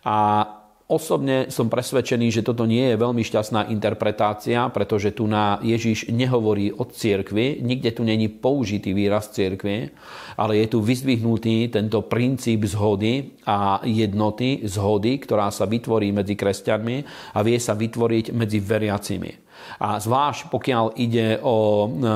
A Osobne som presvedčený, že toto nie je veľmi šťastná interpretácia, pretože tu na Ježiš nehovorí o cirkvi, nikde tu není použitý výraz cirkvi, ale je tu vyzdvihnutý tento princíp zhody a jednoty, zhody, ktorá sa vytvorí medzi kresťanmi a vie sa vytvoriť medzi veriacimi. A zvlášť pokiaľ ide o, e,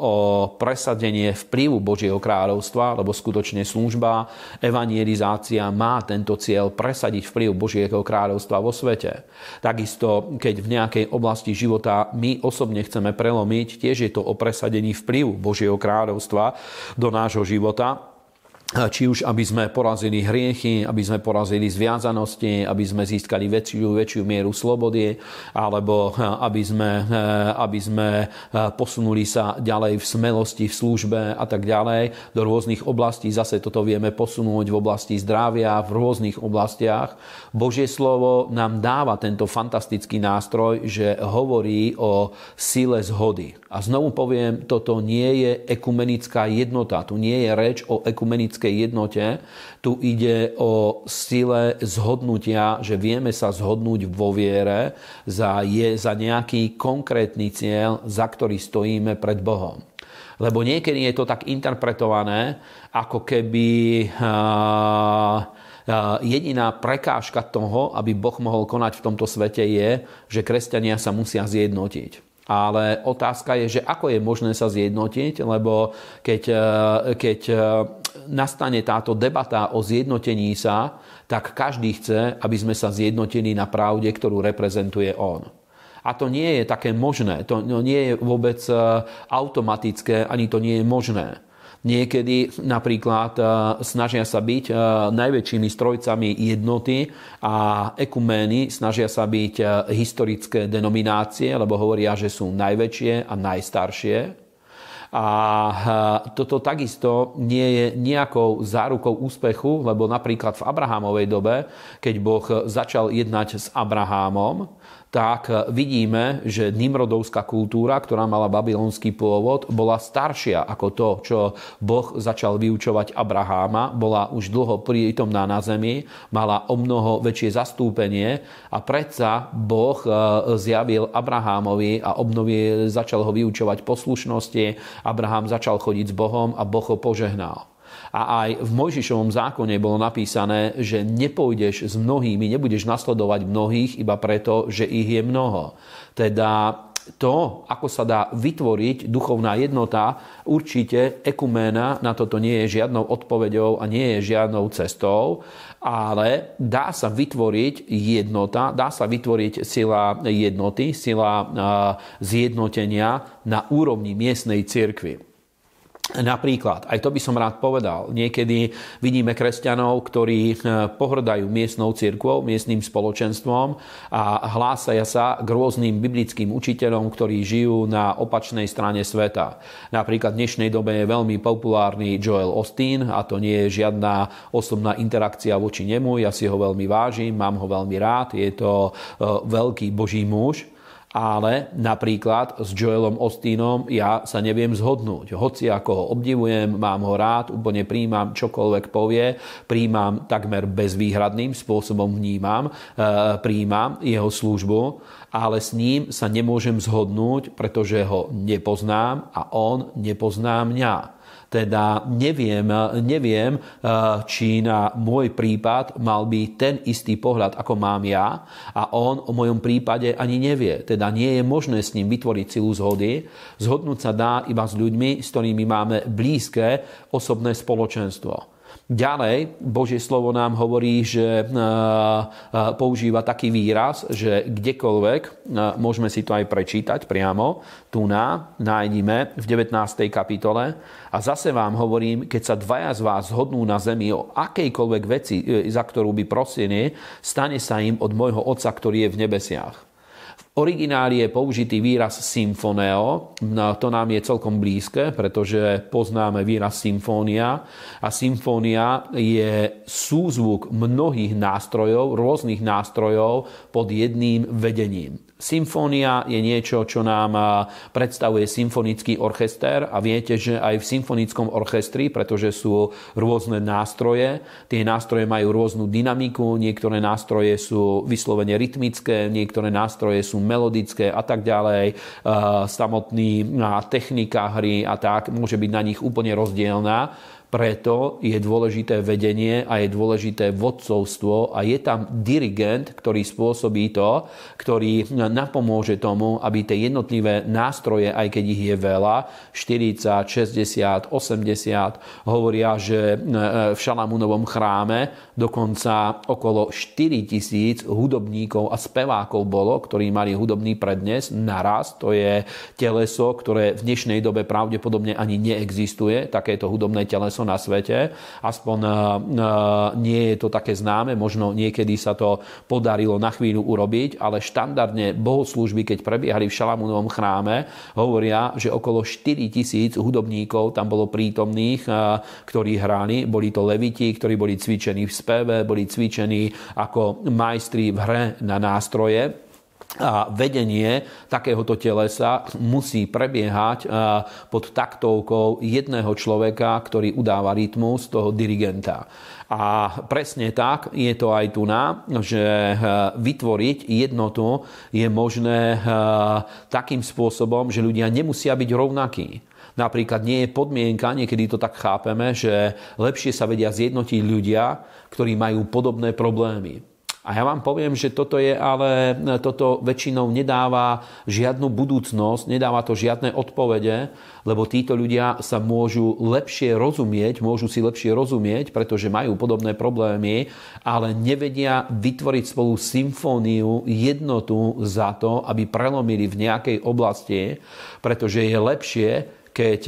o presadenie vplyvu Božieho kráľovstva, lebo skutočne služba, evangelizácia má tento cieľ presadiť vplyv Božieho kráľovstva vo svete. Takisto, keď v nejakej oblasti života my osobne chceme prelomiť, tiež je to o presadení vplyvu Božieho kráľovstva do nášho života či už aby sme porazili hriechy, aby sme porazili zviazanosti, aby sme získali väčšiu, väčšiu mieru slobody, alebo eh, aby sme, eh, aby sme eh, posunuli sa ďalej v smelosti, v službe a tak ďalej do rôznych oblastí. Zase toto vieme posunúť v oblasti zdravia, v rôznych oblastiach. Božie slovo nám dáva tento fantastický nástroj, že hovorí o sile zhody. A znovu poviem, toto nie je ekumenická jednota. Tu nie je reč o ekumenickej jednote. Tu ide o sile zhodnutia, že vieme sa zhodnúť vo viere za, je, za nejaký konkrétny cieľ, za ktorý stojíme pred Bohom. Lebo niekedy je to tak interpretované, ako keby jediná prekážka toho, aby Boh mohol konať v tomto svete je, že kresťania sa musia zjednotiť. Ale otázka je, že ako je možné sa zjednotiť, lebo keď, keď nastane táto debata o zjednotení sa, tak každý chce, aby sme sa zjednotili na pravde, ktorú reprezentuje on. A to nie je také možné, to nie je vôbec e, automatické, ani to nie je možné. Niekedy napríklad e, snažia sa byť e, najväčšími strojcami jednoty a ekumény snažia sa byť historické denominácie, lebo hovoria, že sú najväčšie a najstaršie. A toto takisto nie je nejakou zárukou úspechu, lebo napríklad v Abrahámovej dobe, keď Boh začal jednať s Abrahámom, tak vidíme, že Nimrodovská kultúra, ktorá mala babylonský pôvod, bola staršia ako to, čo Boh začal vyučovať Abraháma, bola už dlho prítomná na zemi, mala o mnoho väčšie zastúpenie a predsa Boh e, zjavil Abrahámovi a obnovil, začal ho vyučovať poslušnosti, Abraham začal chodiť s Bohom a Boh ho požehnal. A aj v Mojžišovom zákone bolo napísané, že nepôjdeš s mnohými, nebudeš nasledovať mnohých iba preto, že ich je mnoho. Teda to, ako sa dá vytvoriť duchovná jednota, určite ekuména na toto nie je žiadnou odpoveďou a nie je žiadnou cestou, ale dá sa vytvoriť jednota, dá sa vytvoriť sila jednoty, sila zjednotenia na úrovni miestnej cirkvi. Napríklad, aj to by som rád povedal, niekedy vidíme kresťanov, ktorí eh, pohrdajú miestnou cirkvou, miestnym spoločenstvom a hlásaja sa k rôznym biblickým učiteľom, ktorí žijú na opačnej strane sveta. Napríklad v dnešnej dobe je veľmi populárny Joel Austin a to nie je žiadna osobná interakcia voči nemu, ja si ho veľmi vážim, mám ho veľmi rád, je to eh, veľký boží muž ale napríklad s Joelom Ostínom ja sa neviem zhodnúť. Hoci ako ho obdivujem, mám ho rád, úplne príjmam čokoľvek povie, príjmam takmer bezvýhradným spôsobom vnímam, e, príjmam jeho službu, ale s ním sa nemôžem zhodnúť, pretože ho nepoznám a on nepozná mňa. Teda neviem, neviem, eh, či na môj prípad mal by ten istý pohľad, ako mám ja a on o mojom prípade ani nevie. Teda nie je možné s ním vytvoriť silu zhody. Zhodnúť sa dá iba s ľuďmi, s ktorými máme blízke osobné spoločenstvo. Ďalej, Božie slovo nám hovorí, že používa taký výraz, že kdekoľvek, môžeme si to aj prečítať priamo, tu na, nájdime v 19. kapitole. A zase vám hovorím, keď sa dvaja z vás zhodnú na zemi o akejkoľvek veci, e, za ktorú by prosili, stane sa im od môjho Otca, ktorý je v nebesiach origináli je použitý výraz symfoneo, no, to nám je celkom blízke, pretože poznáme výraz symfónia a symfónia je súzvuk mnohých nástrojov, rôznych nástrojov pod jedným vedením. Symfónia je niečo, čo nám predstavuje symfonický orchester a viete, že aj v symfonickom orchestri, pretože sú rôzne nástroje, tie nástroje majú rôznu dynamiku, niektoré nástroje sú vyslovene rytmické, niektoré nástroje sú melodické a tak ďalej. Samotný technika hry a tak môže byť na nich úplne rozdielná. Preto je dôležité vedenie a je dôležité vodcovstvo a je tam dirigent, ktorý spôsobí to, ktorý napomôže tomu, aby tie jednotlivé nástroje, aj keď ich je veľa, 40, 60, 80, hovoria, že e, v Šalamúnovom chráme dokonca okolo 4 tisíc hudobníkov a spevákov bolo, ktorí mali hudobný prednes naraz. To je teleso, ktoré v dnešnej dobe pravdepodobne ani neexistuje, takéto hudobné teleso teleso na svete. Aspoň eh, eh, nie je to také známe, možno niekedy sa to podarilo na chvíľu urobiť, ale štandardne bohoslúžby, keď prebiehali v Šalamúnovom chráme, hovoria, že okolo 4 tisíc hudobníkov tam bolo prítomných, eh, ktorí hrali. Boli to leviti, ktorí boli cvičení v speve, boli cvičení ako majstri v hre na nástroje a vedenie takéhoto telesa musí prebiehať pod taktovkou jedného človeka, ktorý udáva rytmus toho dirigenta. A presne tak je to aj tu na, že e, vytvoriť jednotu je možné e, takým spôsobom, že ľudia nemusia byť rovnakí. Napríklad nie je podmienka, niekedy to tak chápeme, že lepšie sa vedia zjednotiť ľudia, ktorí majú podobné problémy. A ja vám poviem, že toto je ale, toto väčšinou nedáva žiadnu budúcnosť, nedáva to žiadne odpovede, lebo títo ľudia sa môžu lepšie rozumieť, môžu si lepšie rozumieť, pretože majú podobné problémy, ale nevedia vytvoriť spolu symfóniu, jednotu za to, aby prelomili v nejakej oblasti, pretože je lepšie, keď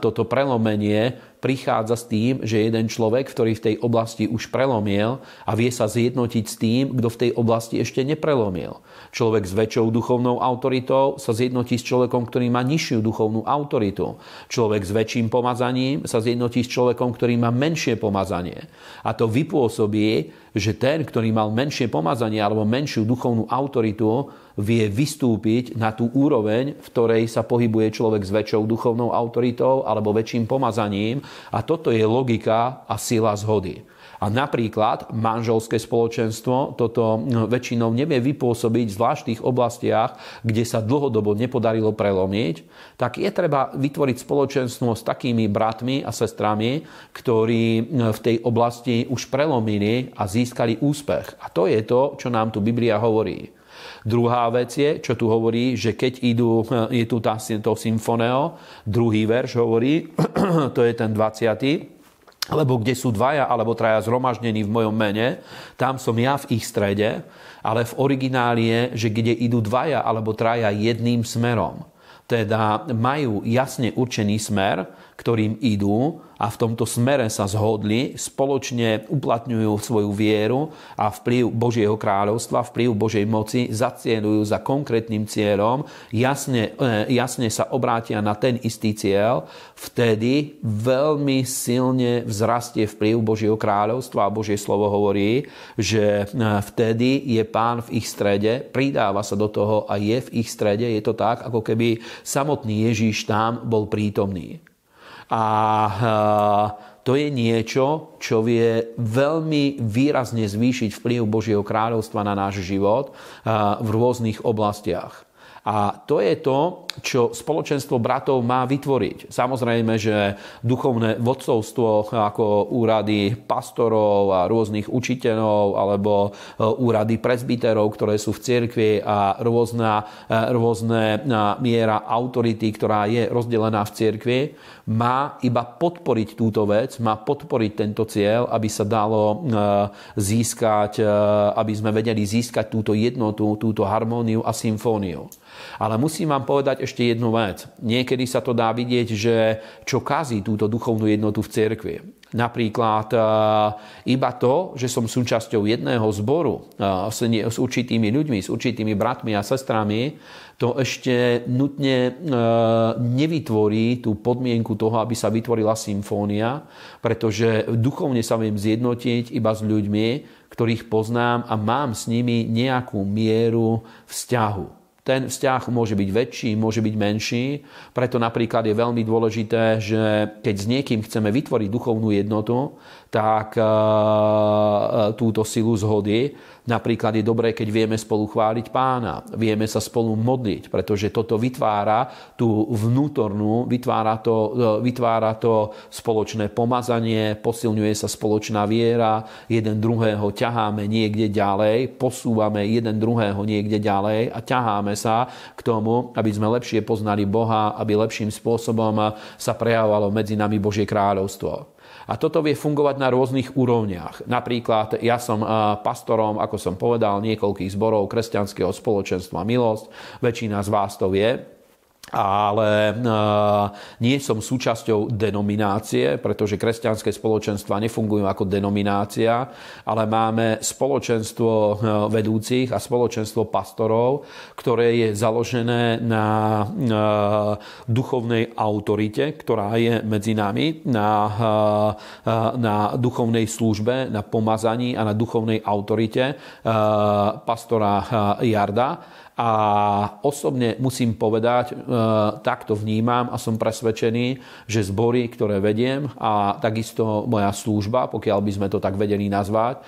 toto prelomenie prichádza s tým, že jeden človek, ktorý v tej oblasti už prelomil a vie sa zjednotiť s tým, kto v tej oblasti ešte neprelomil. Človek s väčšou duchovnou autoritou sa zjednotí s človekom, ktorý má nižšiu duchovnú autoritu. Človek s väčším pomazaním sa zjednotí s človekom, ktorý má menšie pomazanie. A to vypôsobí, že ten, ktorý mal menšie pomazanie alebo menšiu duchovnú autoritu, vie vystúpiť na tú úroveň, v ktorej sa pohybuje človek s väčšou duchovnou autoritou alebo väčším pomazaním. A toto je logika a sila zhody. A napríklad manželské spoločenstvo toto no, väčšinou nevie vypôsobiť v zvláštnych oblastiach, kde sa dlhodobo nepodarilo prelomiť, tak je treba vytvoriť spoločenstvo s takými bratmi a sestrami, ktorí no, v tej oblasti už prelomili a získali úspech. A to je to, čo nám tu Biblia hovorí. Druhá vec je, čo tu hovorí, že keď idú, no, je tu tá, to symfoneo, druhý verš hovorí, to je ten 20 lebo kde sú dvaja alebo traja zhromaždení v mojom mene, tam som ja v ich strede, ale v origináli je, že kde idú dvaja alebo traja jedným smerom. Teda majú jasne určený smer, ktorým idú a v tomto smere sa zhodli, spoločne uplatňujú svoju vieru a vplyv Božieho kráľovstva, vplyv Božej moci, zacielujú za konkrétnym cieľom, jasne, e, jasne sa obrátia na ten istý cieľ, vtedy veľmi silne vzrastie vplyv Božieho kráľovstva a Božie slovo hovorí, že e, vtedy je pán v ich strede, pridáva sa do toho a je v ich strede. Je to tak, ako keby samotný Ježíš tam bol prítomný. A to je niečo, čo vie veľmi výrazne zvýšiť vplyv Božieho kráľovstva na náš život v rôznych oblastiach. A to je to, čo spoločenstvo bratov má vytvoriť. Samozrejme, že duchovné vodcovstvo ako úrady pastorov a rôznych učiteľov alebo e, úrady presbyterov, ktoré sú v cirkvi a rôzna, rôzne miera autority, ktorá je rozdelená v cirkvi, má iba podporiť túto vec, má podporiť tento cieľ, aby sa dalo e, získať, aby sme vedeli získať túto jednotu, túto harmóniu a symfóniu. Ale musím vám povedať ešte jednu vec. Niekedy sa to dá vidieť, že čo kazí túto duchovnú jednotu v cirkvi. Napríklad eh, iba to, že som súčasťou jedného zboru s určitými ľuďmi, s určitými bratmi a sestrami, to ešte nutne eh, nevytvorí tú podmienku toho, aby sa vytvorila symfónia, pretože duchovne sa viem zjednotiť iba s ľuďmi, ktorých poznám a mám s nimi nejakú mieru vzťahu. Ten vzťah môže byť väčší, môže byť menší, preto napríklad je veľmi dôležité, že keď s niekým chceme vytvoriť duchovnú jednotu, tak eh, túto silu zhody. Napríklad je dobré, keď vieme spolu chváliť pána, vieme sa spolu modliť, pretože toto vytvára tú vnútornú, vytvára to, e, vytvára to spoločné pomazanie, posilňuje sa spoločná viera, jeden druhého ťaháme niekde ďalej, posúvame jeden druhého niekde ďalej a ťaháme sa k tomu, aby sme lepšie poznali Boha, aby lepším spôsobom sa prejavovalo medzi nami Božie kráľovstvo. A toto vie fungovať na rôznych úrovniach. Napríklad ja som pastorom, ako som povedal, niekoľkých zborov kresťanského spoločenstva Milosť. Väčšina z vás to vie ale nie som súčasťou denominácie, pretože kresťanské spoločenstva nefungujú ako denominácia, ale máme spoločenstvo vedúcich a spoločenstvo pastorov, ktoré je založené na duchovnej autorite, ktorá je medzi nami, na, na duchovnej službe, na pomazaní a na duchovnej autorite pastora Jarda a osobne musím povedať, e, takto vnímam a som presvedčený, že zbory, ktoré vediem a takisto moja služba, pokiaľ by sme to tak vedeli nazvať, e,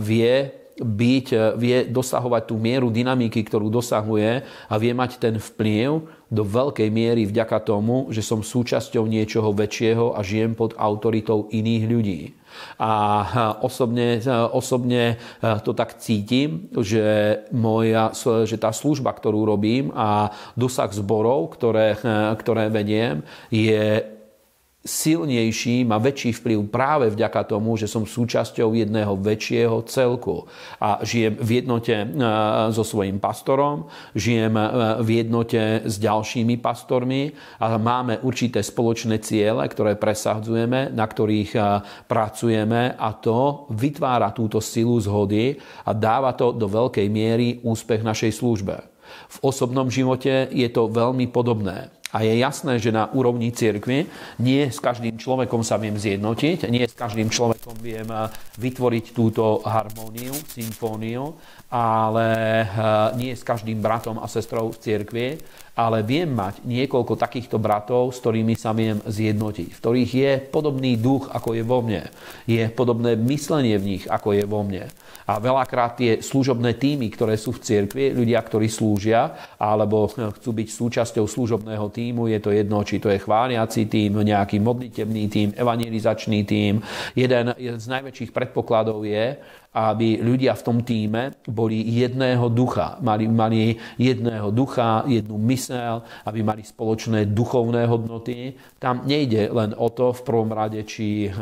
vie byť, vie dosahovať tú mieru dynamiky, ktorú dosahuje a vie mať ten vplyv do veľkej miery vďaka tomu, že som súčasťou niečoho väčšieho a žijem pod autoritou iných ľudí. A osobne, osobne to tak cítim, že, moja, že tá služba, ktorú robím a dosah zborov, ktoré, ktoré vediem, je silnejší, má väčší vplyv práve vďaka tomu, že som súčasťou jedného väčšieho celku. A žijem v jednote e, so svojím pastorom, žijem e, v jednote s ďalšími pastormi a máme určité spoločné ciele, ktoré presadzujeme, na ktorých e, pracujeme a to vytvára túto silu zhody a dáva to do veľkej miery úspech našej službe. V osobnom živote je to veľmi podobné. A je jasné, že na úrovni cirkvi nie s každým človekom sa viem zjednotiť, nie s každým človekom viem eh, vytvoriť túto harmóniu, symfóniu, ale eh, nie s každým bratom a sestrou v cirkvi, ale viem mať niekoľko takýchto bratov, s ktorými sa viem zjednotiť, v ktorých je podobný duch, ako je vo mne. Je podobné myslenie v nich, ako je vo mne. A veľakrát tie služobné týmy, ktoré sú v cirkvi, ľudia, ktorí slúžia, alebo chcú byť súčasťou služobného týmu, je to jedno, či to je chváliaci tým, nejaký modlitebný tým, evangelizačný tým. Jeden z najväčších predpokladov je, aby ľudia v tom týme boli jedného ducha. Mali, mali jedného ducha, jednu mysl, zmysel, aby mali spoločné duchovné hodnoty. Tam nejde len o to v prvom rade, či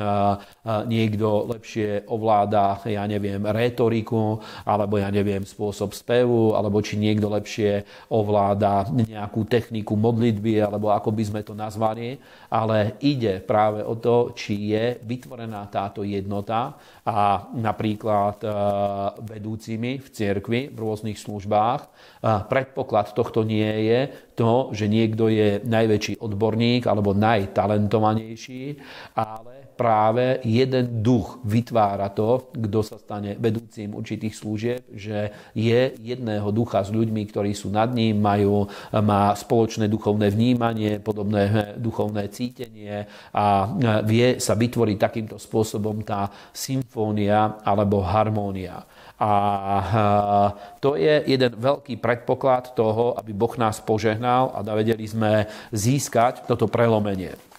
niekto lepšie ovláda, ja neviem, rétoriku, alebo ja neviem, spôsob spevu, alebo či niekto lepšie ovláda nejakú techniku modlitby, alebo ako by sme to nazvali, ale ide práve o to, či je vytvorená táto jednota a napríklad e, vedúcimi v cirkvi, v rôznych službách. Predpoklad tohto nie je to, že niekto je najväčší odborník alebo najtalentovanejší, ale práve jeden duch vytvára to, kto sa stane vedúcim určitých služieb, že je jedného ducha s ľuďmi, ktorí sú nad ním, majú, má spoločné duchovné vnímanie, podobné duchovné cítenie a vie sa vytvoriť takýmto spôsobom tá symfónia alebo harmónia. A to je jeden veľký predpoklad toho, aby Boh nás požehnal a vedeli sme získať toto prelomenie.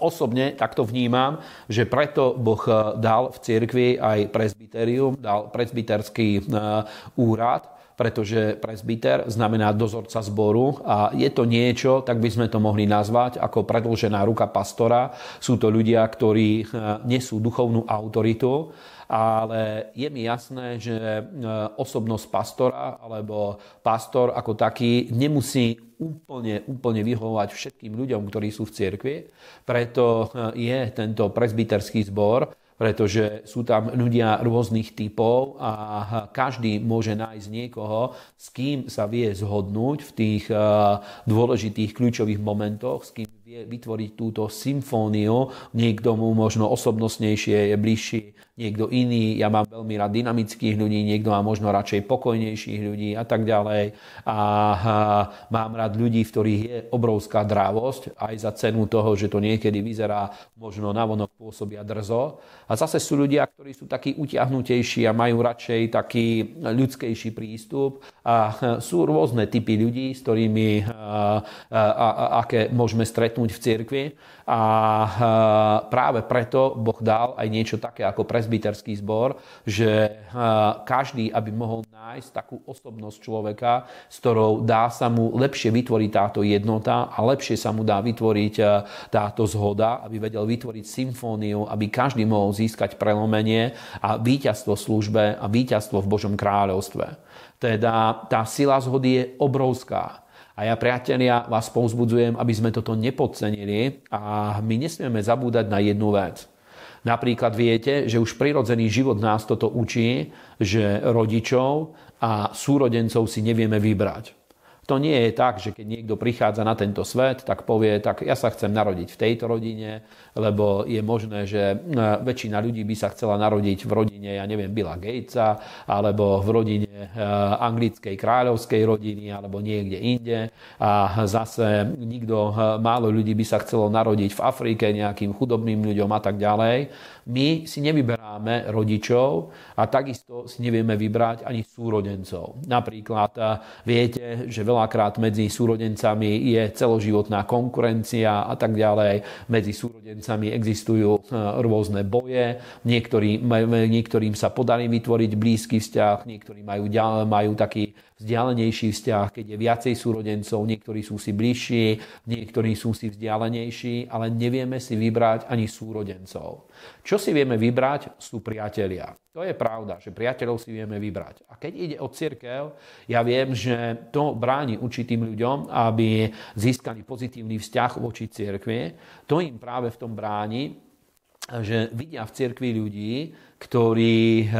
Osobne takto vnímam, že preto Boh eh, dal v cirkvi aj presbyterium, dal presbyterský eh, úrad, pretože presbyter znamená dozorca zboru a je to niečo, tak by sme to mohli nazvať ako predlžená ruka pastora. Sú to ľudia, ktorí eh, nesú duchovnú autoritu ale je mi jasné, že e, osobnosť pastora alebo pastor ako taký nemusí úplne, úplne vyhovovať všetkým ľuďom, ktorí sú v cirkvi. Preto e, je tento presbyterský zbor, pretože sú tam ľudia rôznych typov a každý môže nájsť niekoho, s kým sa vie zhodnúť v tých e, dôležitých kľúčových momentoch, s kým vie vytvoriť túto symfóniu. Niekto mu možno osobnostnejšie je bližší niekto iný, ja mám veľmi rád dynamických ľudí, niekto má možno radšej pokojnejších ľudí a tak ďalej. A, mám rád ľudí, v ktorých je obrovská drávosť, aj za cenu toho, že to niekedy vyzerá možno navonok pôsobia drzo. A zase sú ľudia, ktorí sú takí utiahnutejší a majú radšej taký ľudskejší prístup. A sú rôzne typy ľudí, s ktorými a, a, a, aké môžeme stretnúť v cirkvi. A práve preto Boh dal aj niečo také ako presbyterský zbor, že každý, aby mohol nájsť takú osobnosť človeka, s ktorou dá sa mu lepšie vytvoriť táto jednota a lepšie sa mu dá vytvoriť táto zhoda, aby vedel vytvoriť symfóniu, aby každý mohol získať prelomenie a víťazstvo v službe a víťazstvo v Božom kráľovstve. Teda tá sila zhody je obrovská. A ja, priatelia, vás povzbudzujem, aby sme toto nepodcenili a my nesmieme zabúdať na jednu vec. Napríklad viete, že už prirodzený život nás toto učí, že rodičov a súrodencov si nevieme vybrať. To nie je tak, že keď niekto prichádza na tento svet, tak povie, tak ja sa chcem narodiť v tejto rodine, lebo je možné, že e, väčšina ľudí by sa chcela narodiť v rodine, ja neviem, Billa Gatesa, alebo v rodine e, anglickej kráľovskej rodiny, alebo niekde inde. A zase nikto, e, málo ľudí by sa chcelo narodiť v Afrike nejakým chudobným ľuďom a tak ďalej. My si nevyberáme rodičov a takisto si nevieme vybrať ani súrodencov. Napríklad viete, že veľakrát medzi súrodencami je celoživotná konkurencia a tak ďalej. Medzi súrodencami existujú rôzne boje, Niektorí, niektorým sa podarí vytvoriť blízky vzťah, niektorí majú, majú taký vzdialenejší vzťah, keď je viacej súrodencov, niektorí sú si bližší, niektorí sú si vzdialenejší, ale nevieme si vybrať ani súrodencov. Čo si vieme vybrať, sú priatelia. To je pravda, že priateľov si vieme vybrať. A keď ide o cirkev, ja viem, že to bráni určitým ľuďom, aby získali pozitívny vzťah voči cirkvi. To im práve v tom bráni, že vidia v cirkvi ľudí, ktorí eh,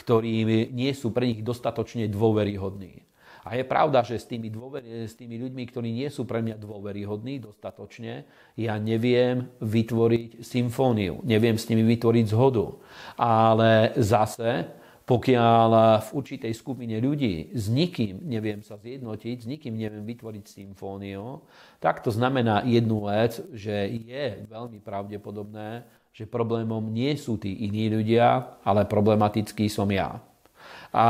ktorí nie sú pre nich dostatočne dôveryhodní. A je pravda, že s tými, dôveri, s tými ľuďmi, ktorí nie sú pre mňa dôveryhodní dostatočne, ja neviem vytvoriť symfóniu, neviem s nimi vytvoriť zhodu. Ale zase, pokiaľ v určitej skupine ľudí s nikým neviem sa zjednotiť, s nikým neviem vytvoriť symfóniu, tak to znamená jednu vec, že je veľmi pravdepodobné, že problémom nie sú tí iní ľudia, ale problematický som ja. A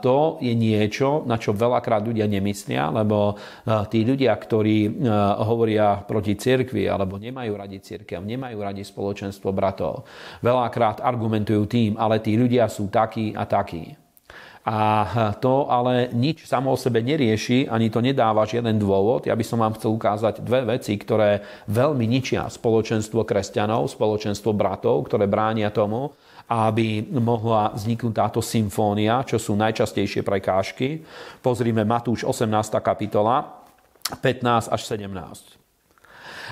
to je niečo, na čo veľakrát ľudia nemyslia, lebo tí ľudia, ktorí hovoria proti cirkvi alebo nemajú radi cirkev, nemajú radi spoločenstvo bratov, veľakrát argumentujú tým, ale tí ľudia sú takí a takí. A to ale nič samo o sebe nerieši, ani to nedáva žiaden dôvod. Ja by som vám chcel ukázať dve veci, ktoré veľmi ničia spoločenstvo kresťanov, spoločenstvo bratov, ktoré bránia tomu, aby mohla vzniknúť táto symfónia, čo sú najčastejšie prekážky. Pozrime Matúš 18. kapitola, 15 až 17.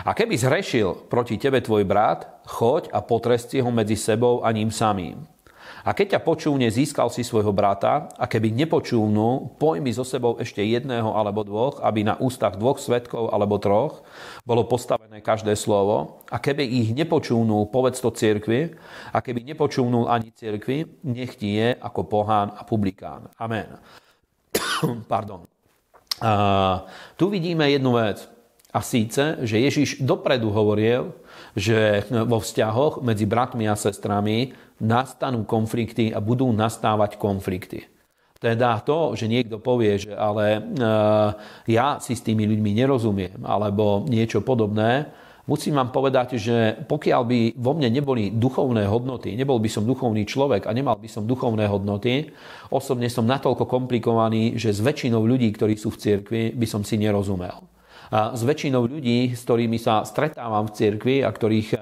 A keby zhrešil proti tebe tvoj brat, choď a potresti ho medzi sebou a ním samým. A keď ťa počúvne, získal si svojho brata a keby nepočúvnu, pojmi so sebou ešte jedného alebo dvoch, aby na ústach dvoch svetkov alebo troch bolo postavené každé slovo. A keby ich nepočúvnú, povedz to cirkvi. A keby nepočúvnul ani cirkvi, nech ti je ako pohán a publikán. Amen. Pardon. A tu vidíme jednu vec. A síce, že Ježiš dopredu hovoril, že vo vzťahoch medzi bratmi a sestrami nastanú konflikty a budú nastávať konflikty. Teda to, že niekto povie, že ale e, ja si s tými ľuďmi nerozumiem, alebo niečo podobné, musím vám povedať, že pokiaľ by vo mne neboli duchovné hodnoty, nebol by som duchovný človek a nemal by som duchovné hodnoty, osobne som natoľko komplikovaný, že s väčšinou ľudí, ktorí sú v cirkvi, by som si nerozumel s väčšinou ľudí, s ktorými sa stretávam v cirkvi a ktorých e,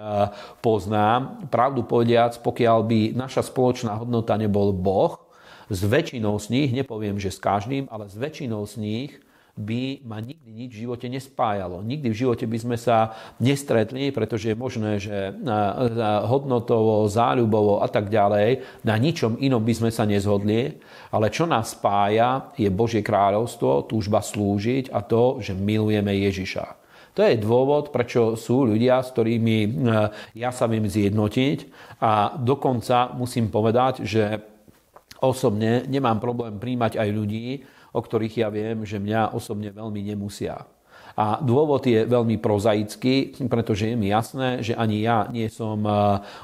poznám, pravdu povediac, pokiaľ by naša spoločná hodnota nebol Boh, s väčšinou z nich, nepoviem, že s každým, ale s väčšinou z nich by ma nikdy nič v živote nespájalo. Nikdy v živote by sme sa nestretli, pretože je možné, že hodnotovo, záľubovo a tak ďalej, na ničom inom by sme sa nezhodli, ale čo nás spája, je Božie kráľovstvo, túžba slúžiť a to, že milujeme Ježiša. To je dôvod, prečo sú ľudia, s ktorými e, ja sa viem zjednotiť a dokonca musím povedať, že osobne nemám problém príjmať aj ľudí, o ktorých ja viem, že mňa osobne veľmi nemusia. A dôvod je veľmi prozaický, pretože je mi jasné, že ani ja nie som e,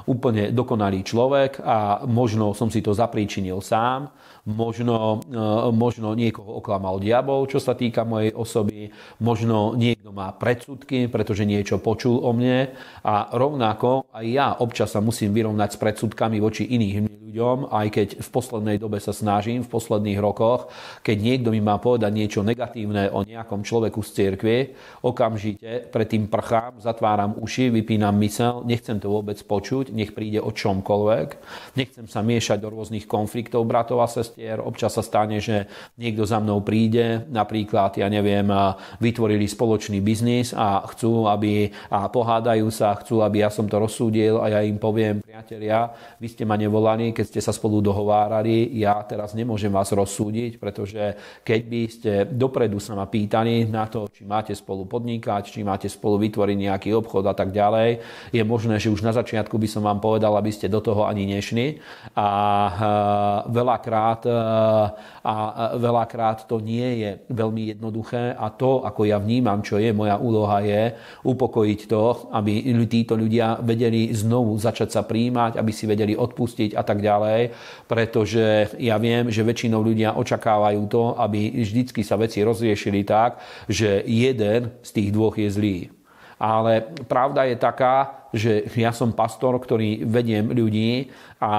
úplne dokonalý človek a možno som si to zapríčinil sám, možno, e, možno niekoho oklamal diabol, čo sa týka mojej osoby, možno niekto má predsudky, pretože niečo počul o mne. A rovnako aj ja občas sa musím vyrovnať s predsudkami voči iným ľuďom, aj keď v poslednej dobe sa snažím, v posledných rokoch, keď niekto mi má povedať niečo negatívne o nejakom človeku z cirkvi, okamžite pred tým prchám, zatváram uši, vypínam mysel, nechcem to vôbec počuť, nech príde o čomkoľvek, nechcem sa miešať do rôznych konfliktov bratov a sestier, občas sa stane, že niekto za mnou príde, napríklad, ja neviem, vytvorili spoločný biznis a chcú, aby, a pohádajú sa, chcú, aby ja som to rozsúdil a ja im poviem, priatelia, vy ste ma nevolali, keď ste sa spolu dohovárali, ja teraz nemôžem vás rozsúdiť, pretože keď by ste dopredu sa ma pýtali na to, či máte spolu podnikať, či máte spolu vytvoriť nejaký obchod a tak ďalej, je možné, že už na začiatku by som vám povedal, aby ste do toho ani nešli. A veľakrát, a veľakrát to nie je veľmi jednoduché a to, ako ja vnímam, čo je moja úloha, je upokojiť to, aby títo ľudia vedeli znovu začať sa príjmať, aby si vedeli odpustiť a tak ďalej, pretože ja viem, že väčšinou ľudia očakávajú to, aby vždycky sa veci rozriešili tak, že jeden z tých dvoch je zlý. Ale pravda je taká, že ja som pastor, ktorý vediem ľudí a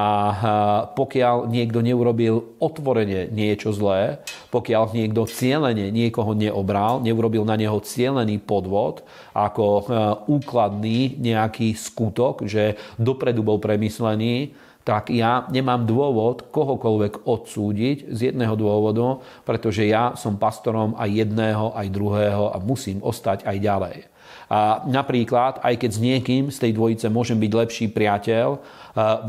pokiaľ niekto neurobil otvorene niečo zlé, pokiaľ niekto cieľene niekoho neobral, neurobil na neho cielený podvod ako úkladný nejaký skutok, že dopredu bol premyslený, tak ja nemám dôvod kohokoľvek odsúdiť z jedného dôvodu, pretože ja som pastorom aj jedného, aj druhého a musím ostať aj ďalej. A napríklad, aj keď s niekým z tej dvojice môžem byť lepší priateľ,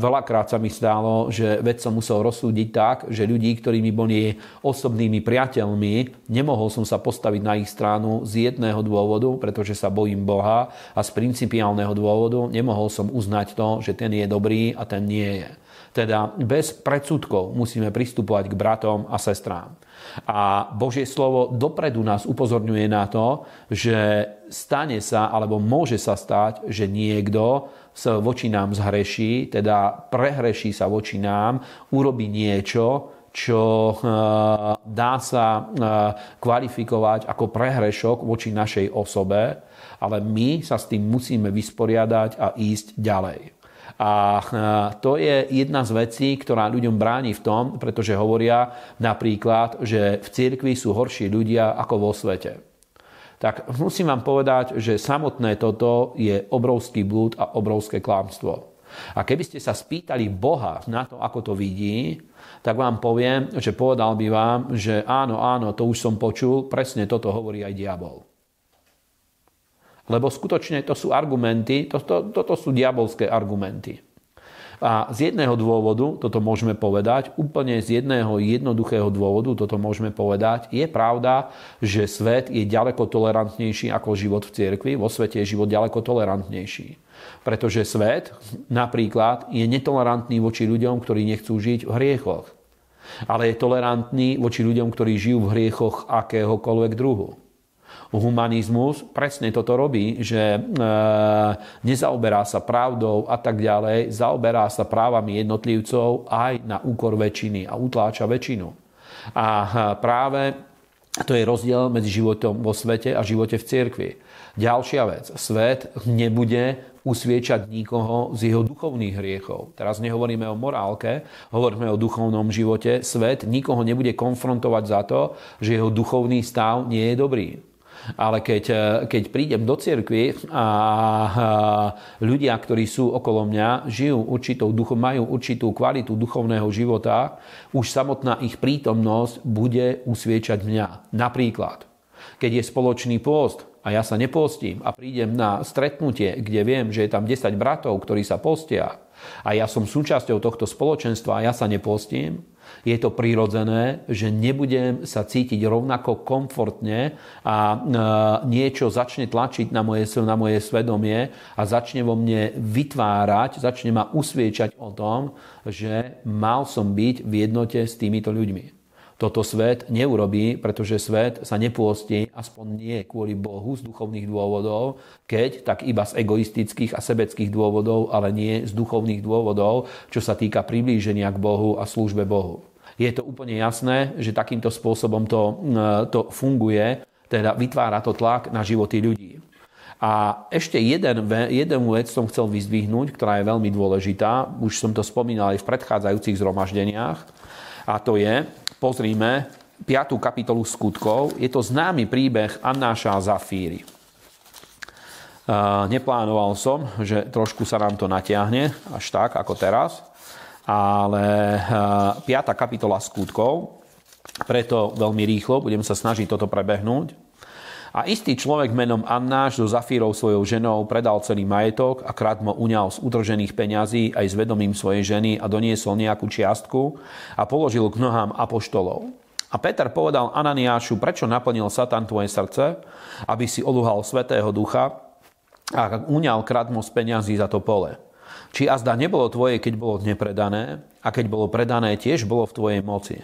veľakrát sa mi stalo, že vec som musel rozsúdiť tak, že ľudí, ktorí mi boli osobnými priateľmi, nemohol som sa postaviť na ich stranu z jedného dôvodu, pretože sa bojím Boha a z principiálneho dôvodu nemohol som uznať to, že ten je dobrý a ten nie je. Teda bez predsudkov musíme pristupovať k bratom a sestrám. A Božie slovo dopredu nás upozorňuje na to, že stane sa, alebo môže sa stať, že niekto sa voči nám zhreší, teda prehreší sa voči nám, urobí niečo, čo eh, dá sa eh, kvalifikovať ako prehrešok voči našej osobe, ale my sa s tým musíme vysporiadať a ísť ďalej. A to je jedna z vecí, ktorá ľuďom bráni v tom, pretože hovoria napríklad, že v cirkvi sú horší ľudia ako vo svete. Tak musím vám povedať, že samotné toto je obrovský blúd a obrovské klámstvo. A keby ste sa spýtali Boha na to, ako to vidí, tak vám poviem, že povedal by vám, že áno, áno, to už som počul, presne toto hovorí aj diabol. Lebo skutočne to sú argumenty, toto to, to sú diabolské argumenty. A z jedného dôvodu, toto môžeme povedať, úplne z jedného jednoduchého dôvodu, toto môžeme povedať, je pravda, že svet je ďaleko tolerantnejší ako život v cirkvi, vo svete je život ďaleko tolerantnejší. Pretože svet napríklad je netolerantný voči ľuďom, ktorí nechcú žiť v hriechoch. Ale je tolerantný voči ľuďom, ktorí žijú v hriechoch akéhokoľvek druhu humanizmus presne toto robí, že e, nezaoberá sa pravdou a tak ďalej, zaoberá sa právami jednotlivcov aj na úkor väčšiny a utláča väčšinu. A e, práve to je rozdiel medzi životom vo svete a živote v cirkvi. Ďalšia vec. Svet nebude usviečať nikoho z jeho duchovných hriechov. Teraz nehovoríme o morálke, hovoríme o duchovnom živote. Svet nikoho nebude konfrontovať za to, že jeho duchovný stav nie je dobrý. Ale keď, eh, keď prídem do cirkvi a ľudia, ktorí sú okolo mňa, žijú určitou majú určitú kvalitu duchovného života, už samotná ich prítomnosť bude usviečať mňa. Napríklad, keď je spoločný pôst a ja sa nepostím a prídem na stretnutie, kde viem, že je tam 10 bratov, ktorí sa postia a ja som súčasťou tohto spoločenstva a ja sa nepostím, je to prirodzené, že nebudem sa cítiť rovnako komfortne a e, niečo začne tlačiť na moje, na moje svedomie a začne vo mne vytvárať, začne ma usviečať o tom, že mal som byť v jednote s týmito ľuďmi. Toto svet neurobí, pretože svet sa nepôsti, aspoň nie kvôli Bohu z duchovných dôvodov, keď, tak iba z egoistických a sebeckých dôvodov, ale nie z duchovných dôvodov, čo sa týka priblíženia k Bohu a službe Bohu je to úplne jasné, že takýmto spôsobom to, to funguje, teda vytvára to tlak na životy ľudí. A ešte jeden, jeden vec som chcel vyzdvihnúť, ktorá je veľmi dôležitá, už som to spomínal aj v predchádzajúcich zhromaždeniach, a to je, pozrime, 5. kapitolu skutkov, je to známy príbeh Annáša a Zafíry. Neplánoval som, že trošku sa nám to natiahne, až tak, ako teraz ale 5. Eh, kapitola skutkov, preto veľmi rýchlo budem sa snažiť toto prebehnúť. A istý človek menom Annáš so Zafírou svojou ženou predal celý majetok a krátmo uňal z utržených peňazí aj s vedomím svojej ženy a doniesol nejakú čiastku a položil k nohám apoštolov. A Peter povedal Ananiášu, prečo naplnil Satan tvoje srdce, aby si oluhal Svetého Ducha a uňal krátmo z peňazí za to pole. Či azda nebolo tvoje, keď bolo nepredané, a keď bolo predané, tiež bolo v tvojej moci.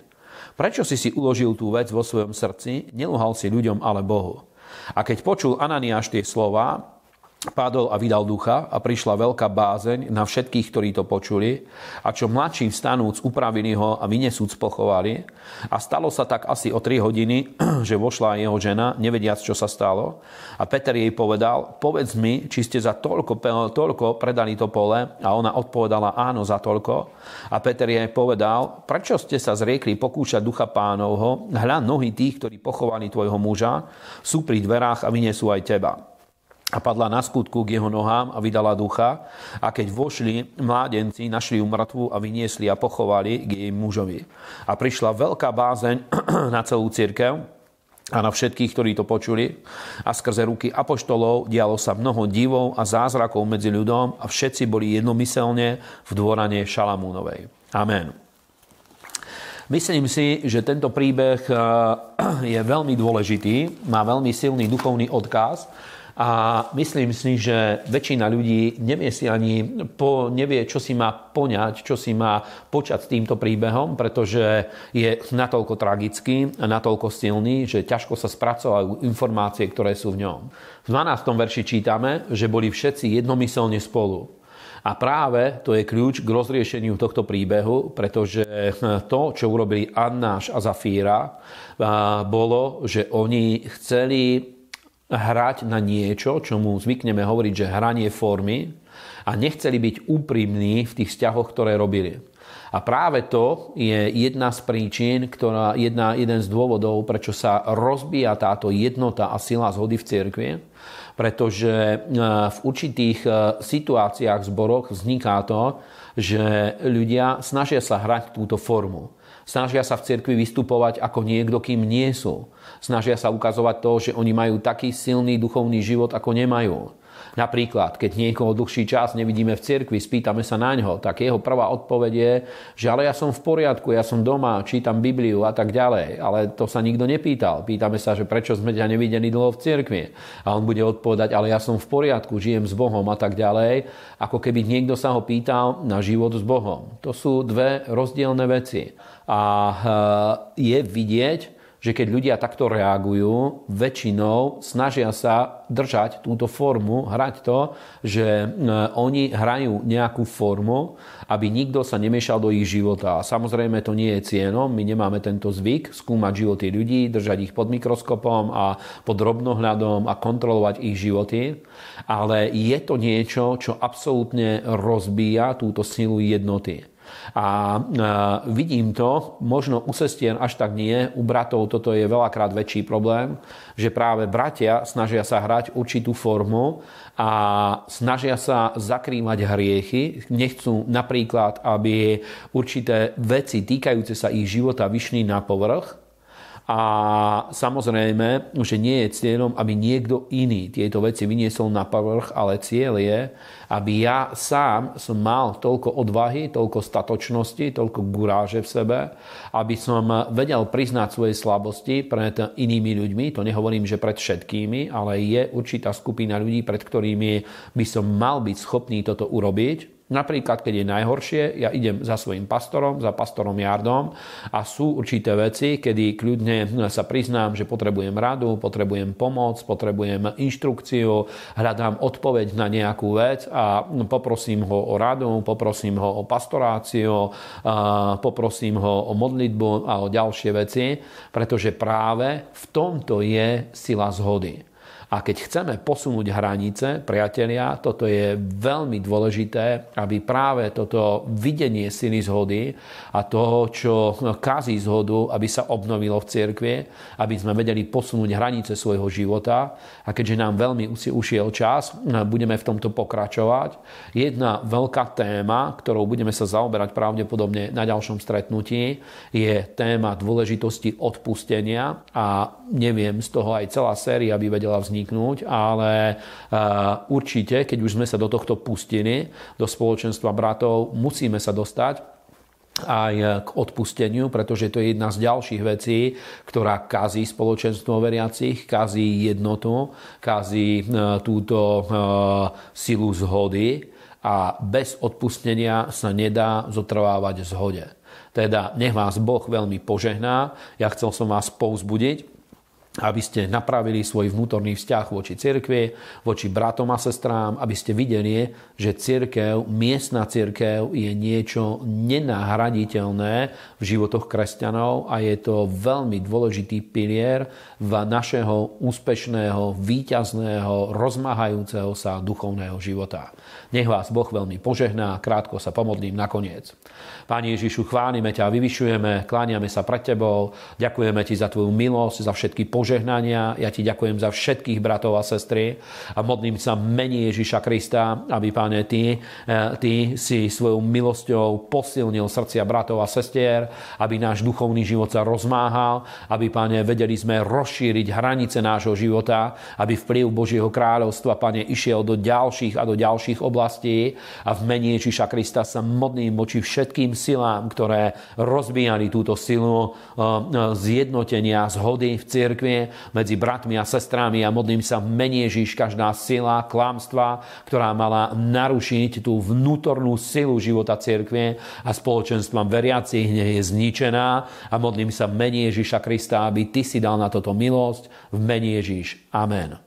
Prečo si si uložil tú vec vo svojom srdci, neluhal si ľuďom, ale Bohu. A keď počul Ananiáš tie slova, Padol a vydal ducha a prišla veľká bázeň na všetkých, ktorí to počuli. A čo mladší vstanúc, upravili ho a vynesúc pochovali. A stalo sa tak asi o 3 hodiny, že vošla jeho žena, nevediac, čo sa stalo. A Peter jej povedal, povedz mi, či ste za toľko, toľko predali to pole. A ona odpovedala, áno, za toľko. A Peter jej povedal, prečo ste sa zriekli pokúšať ducha pánovho? Hľa nohy tých, ktorí pochovali tvojho muža, sú pri dverách a vyniesú aj teba a padla na skutku k jeho nohám a vydala ducha. A keď vošli mládenci, našli ju mŕtvu a vyniesli a pochovali k jej mužovi. A prišla veľká bázeň na celú církev a na všetkých, ktorí to počuli. A skrze ruky apoštolov dialo sa mnoho divov a zázrakov medzi ľudom a všetci boli jednomyselne v dvorane Šalamúnovej. Amen. Myslím si, že tento príbeh eh, je veľmi dôležitý, má veľmi silný duchovný odkaz a myslím si, že väčšina ľudí nevie si ani po, nevie, čo si má poňať, čo si má počať s týmto príbehom, pretože je natoľko tragický a natoľko silný, že ťažko sa spracovajú informácie, ktoré sú v ňom. V 12. verši čítame, že boli všetci jednomyselne spolu. A práve to je kľúč k rozriešeniu tohto príbehu, pretože to, čo urobili Annáš a Zafíra, bolo, že oni chceli hrať na niečo, čo mu zvykneme hovoriť, že hranie formy, A nechceli byť úprimní v tých vzťahoch, ktoré robili. A práve to je jedna z príčin, ktorá, jedna, jeden z dôvodov, prečo sa rozbíja táto jednota a sila zhody v cirkvi, pretože e, v určitých e, situáciách zboroch vzniká to, že ľudia snažia sa hrať túto formu. Snažia sa v cirkvi vystupovať ako niekto, kým nie sú. Snažia sa ukazovať to, že oni majú taký silný duchovný život, ako nemajú. Napríklad, keď niekoho dlhší čas nevidíme v cirkvi, spýtame sa na ňo, tak jeho prvá odpoveď je, že ale ja som v poriadku, ja som doma, čítam Bibliu a tak ďalej. Ale to sa nikto nepýtal. Pýtame sa, že prečo sme ťa nevideli dlho v cirkvi. A on bude odpovedať, ale ja som v poriadku, žijem s Bohom a tak ďalej. Ako keby niekto sa ho pýtal na život s Bohom. To sú dve rozdielne veci. A eh, je vidieť, že keď ľudia takto reagujú, väčšinou snažia sa držať túto formu, hrať to, že e, oni hrajú nejakú formu, aby nikto sa nemiešal do ich života. A samozrejme to nie je cienom, my nemáme tento zvyk skúmať životy ľudí, držať ich pod mikroskopom a pod drobnohľadom a kontrolovať ich životy, ale je to niečo, čo absolútne rozbíja túto silu jednoty. A vidím to, možno u sestien až tak nie, u bratov toto je veľakrát väčší problém, že práve bratia snažia sa hrať určitú formu a snažia sa zakrývať hriechy. Nechcú napríklad, aby určité veci týkajúce sa ich života vyšli na povrch, a samozrejme, že nie je cieľom, aby niekto iný tieto veci vyniesol na povrch, ale cieľ je, aby ja sám som mal toľko odvahy, toľko statočnosti, toľko guráže v sebe, aby som vedel priznať svoje slabosti pred inými ľuďmi. To nehovorím, že pred všetkými, ale je určitá skupina ľudí, pred ktorými by som mal byť schopný toto urobiť Napríklad, keď je najhoršie, ja idem za svojim pastorom, za pastorom Jardom a sú určité veci, kedy kľudne sa priznám, že potrebujem radu, potrebujem pomoc, potrebujem inštrukciu, hľadám odpoveď na nejakú vec a poprosím ho o radu, poprosím ho o pastoráciu, poprosím ho o modlitbu a o ďalšie veci, pretože práve v tomto je sila zhody. A keď chceme posunúť hranice, priatelia, toto je veľmi dôležité, aby práve toto videnie sily zhody a toho, čo kazí zhodu, aby sa obnovilo v cirkvi, aby sme vedeli posunúť hranice svojho života. A keďže nám veľmi ušiel čas, budeme v tomto pokračovať. Jedna veľká téma, ktorou budeme sa zaoberať pravdepodobne na ďalšom stretnutí, je téma dôležitosti odpustenia a neviem, z toho aj celá séria by vedela vzniknúť vzniknúť, ale eh, určite, keď už sme sa do tohto pustili, do spoločenstva bratov, musíme sa dostať aj k odpusteniu, pretože to je jedna z ďalších vecí, ktorá kazí spoločenstvo veriacich, kazí jednotu, kazí eh, túto eh, silu zhody a bez odpustenia sa nedá zotrvávať v zhode. Teda nech vás Boh veľmi požehná. Ja chcel som vás povzbudiť, aby ste napravili svoj vnútorný vzťah voči cirkvi, voči bratom a sestrám, aby ste videli, že cirkev, miestna cirkev je niečo nenahraditeľné v životoch kresťanov a je to veľmi dôležitý pilier v našeho úspešného, výťazného, rozmáhajúceho sa duchovného života. Nech vás Boh veľmi požehná, krátko sa pomodlím nakoniec. Páni Ježišu, chválime ťa, vyvyšujeme, kláňame sa pred Tebou, ďakujeme Ti za Tvoju milosť, za všetky požehnania, ja Ti ďakujem za všetkých bratov a sestry a modlím sa mení Ježiša Krista, aby, Páne, Ty, eh, ty si svojou milosťou posilnil srdcia bratov a sestier, aby náš duchovný život sa rozmáhal, aby, Páne, vedeli sme rozšíriť hranice nášho života, aby vplyv Božieho kráľovstva, Pane, išiel do ďalších a do ďalších oblastí. A v mene Ježiša Krista sa modlím voči všetkým silám, ktoré rozbíjali túto silu eh, zjednotenia, zhody v cirkvi medzi bratmi a sestrami a modlím sa mene Ježiš, každá sila klamstva, ktorá mala narušiť tú vnútornú silu života cirkvi a spoločenstva veriacich je zničená a modlím sa mene Ježiša Krista, aby Ty si dal na toto milosť v mene Ježiš. Amen.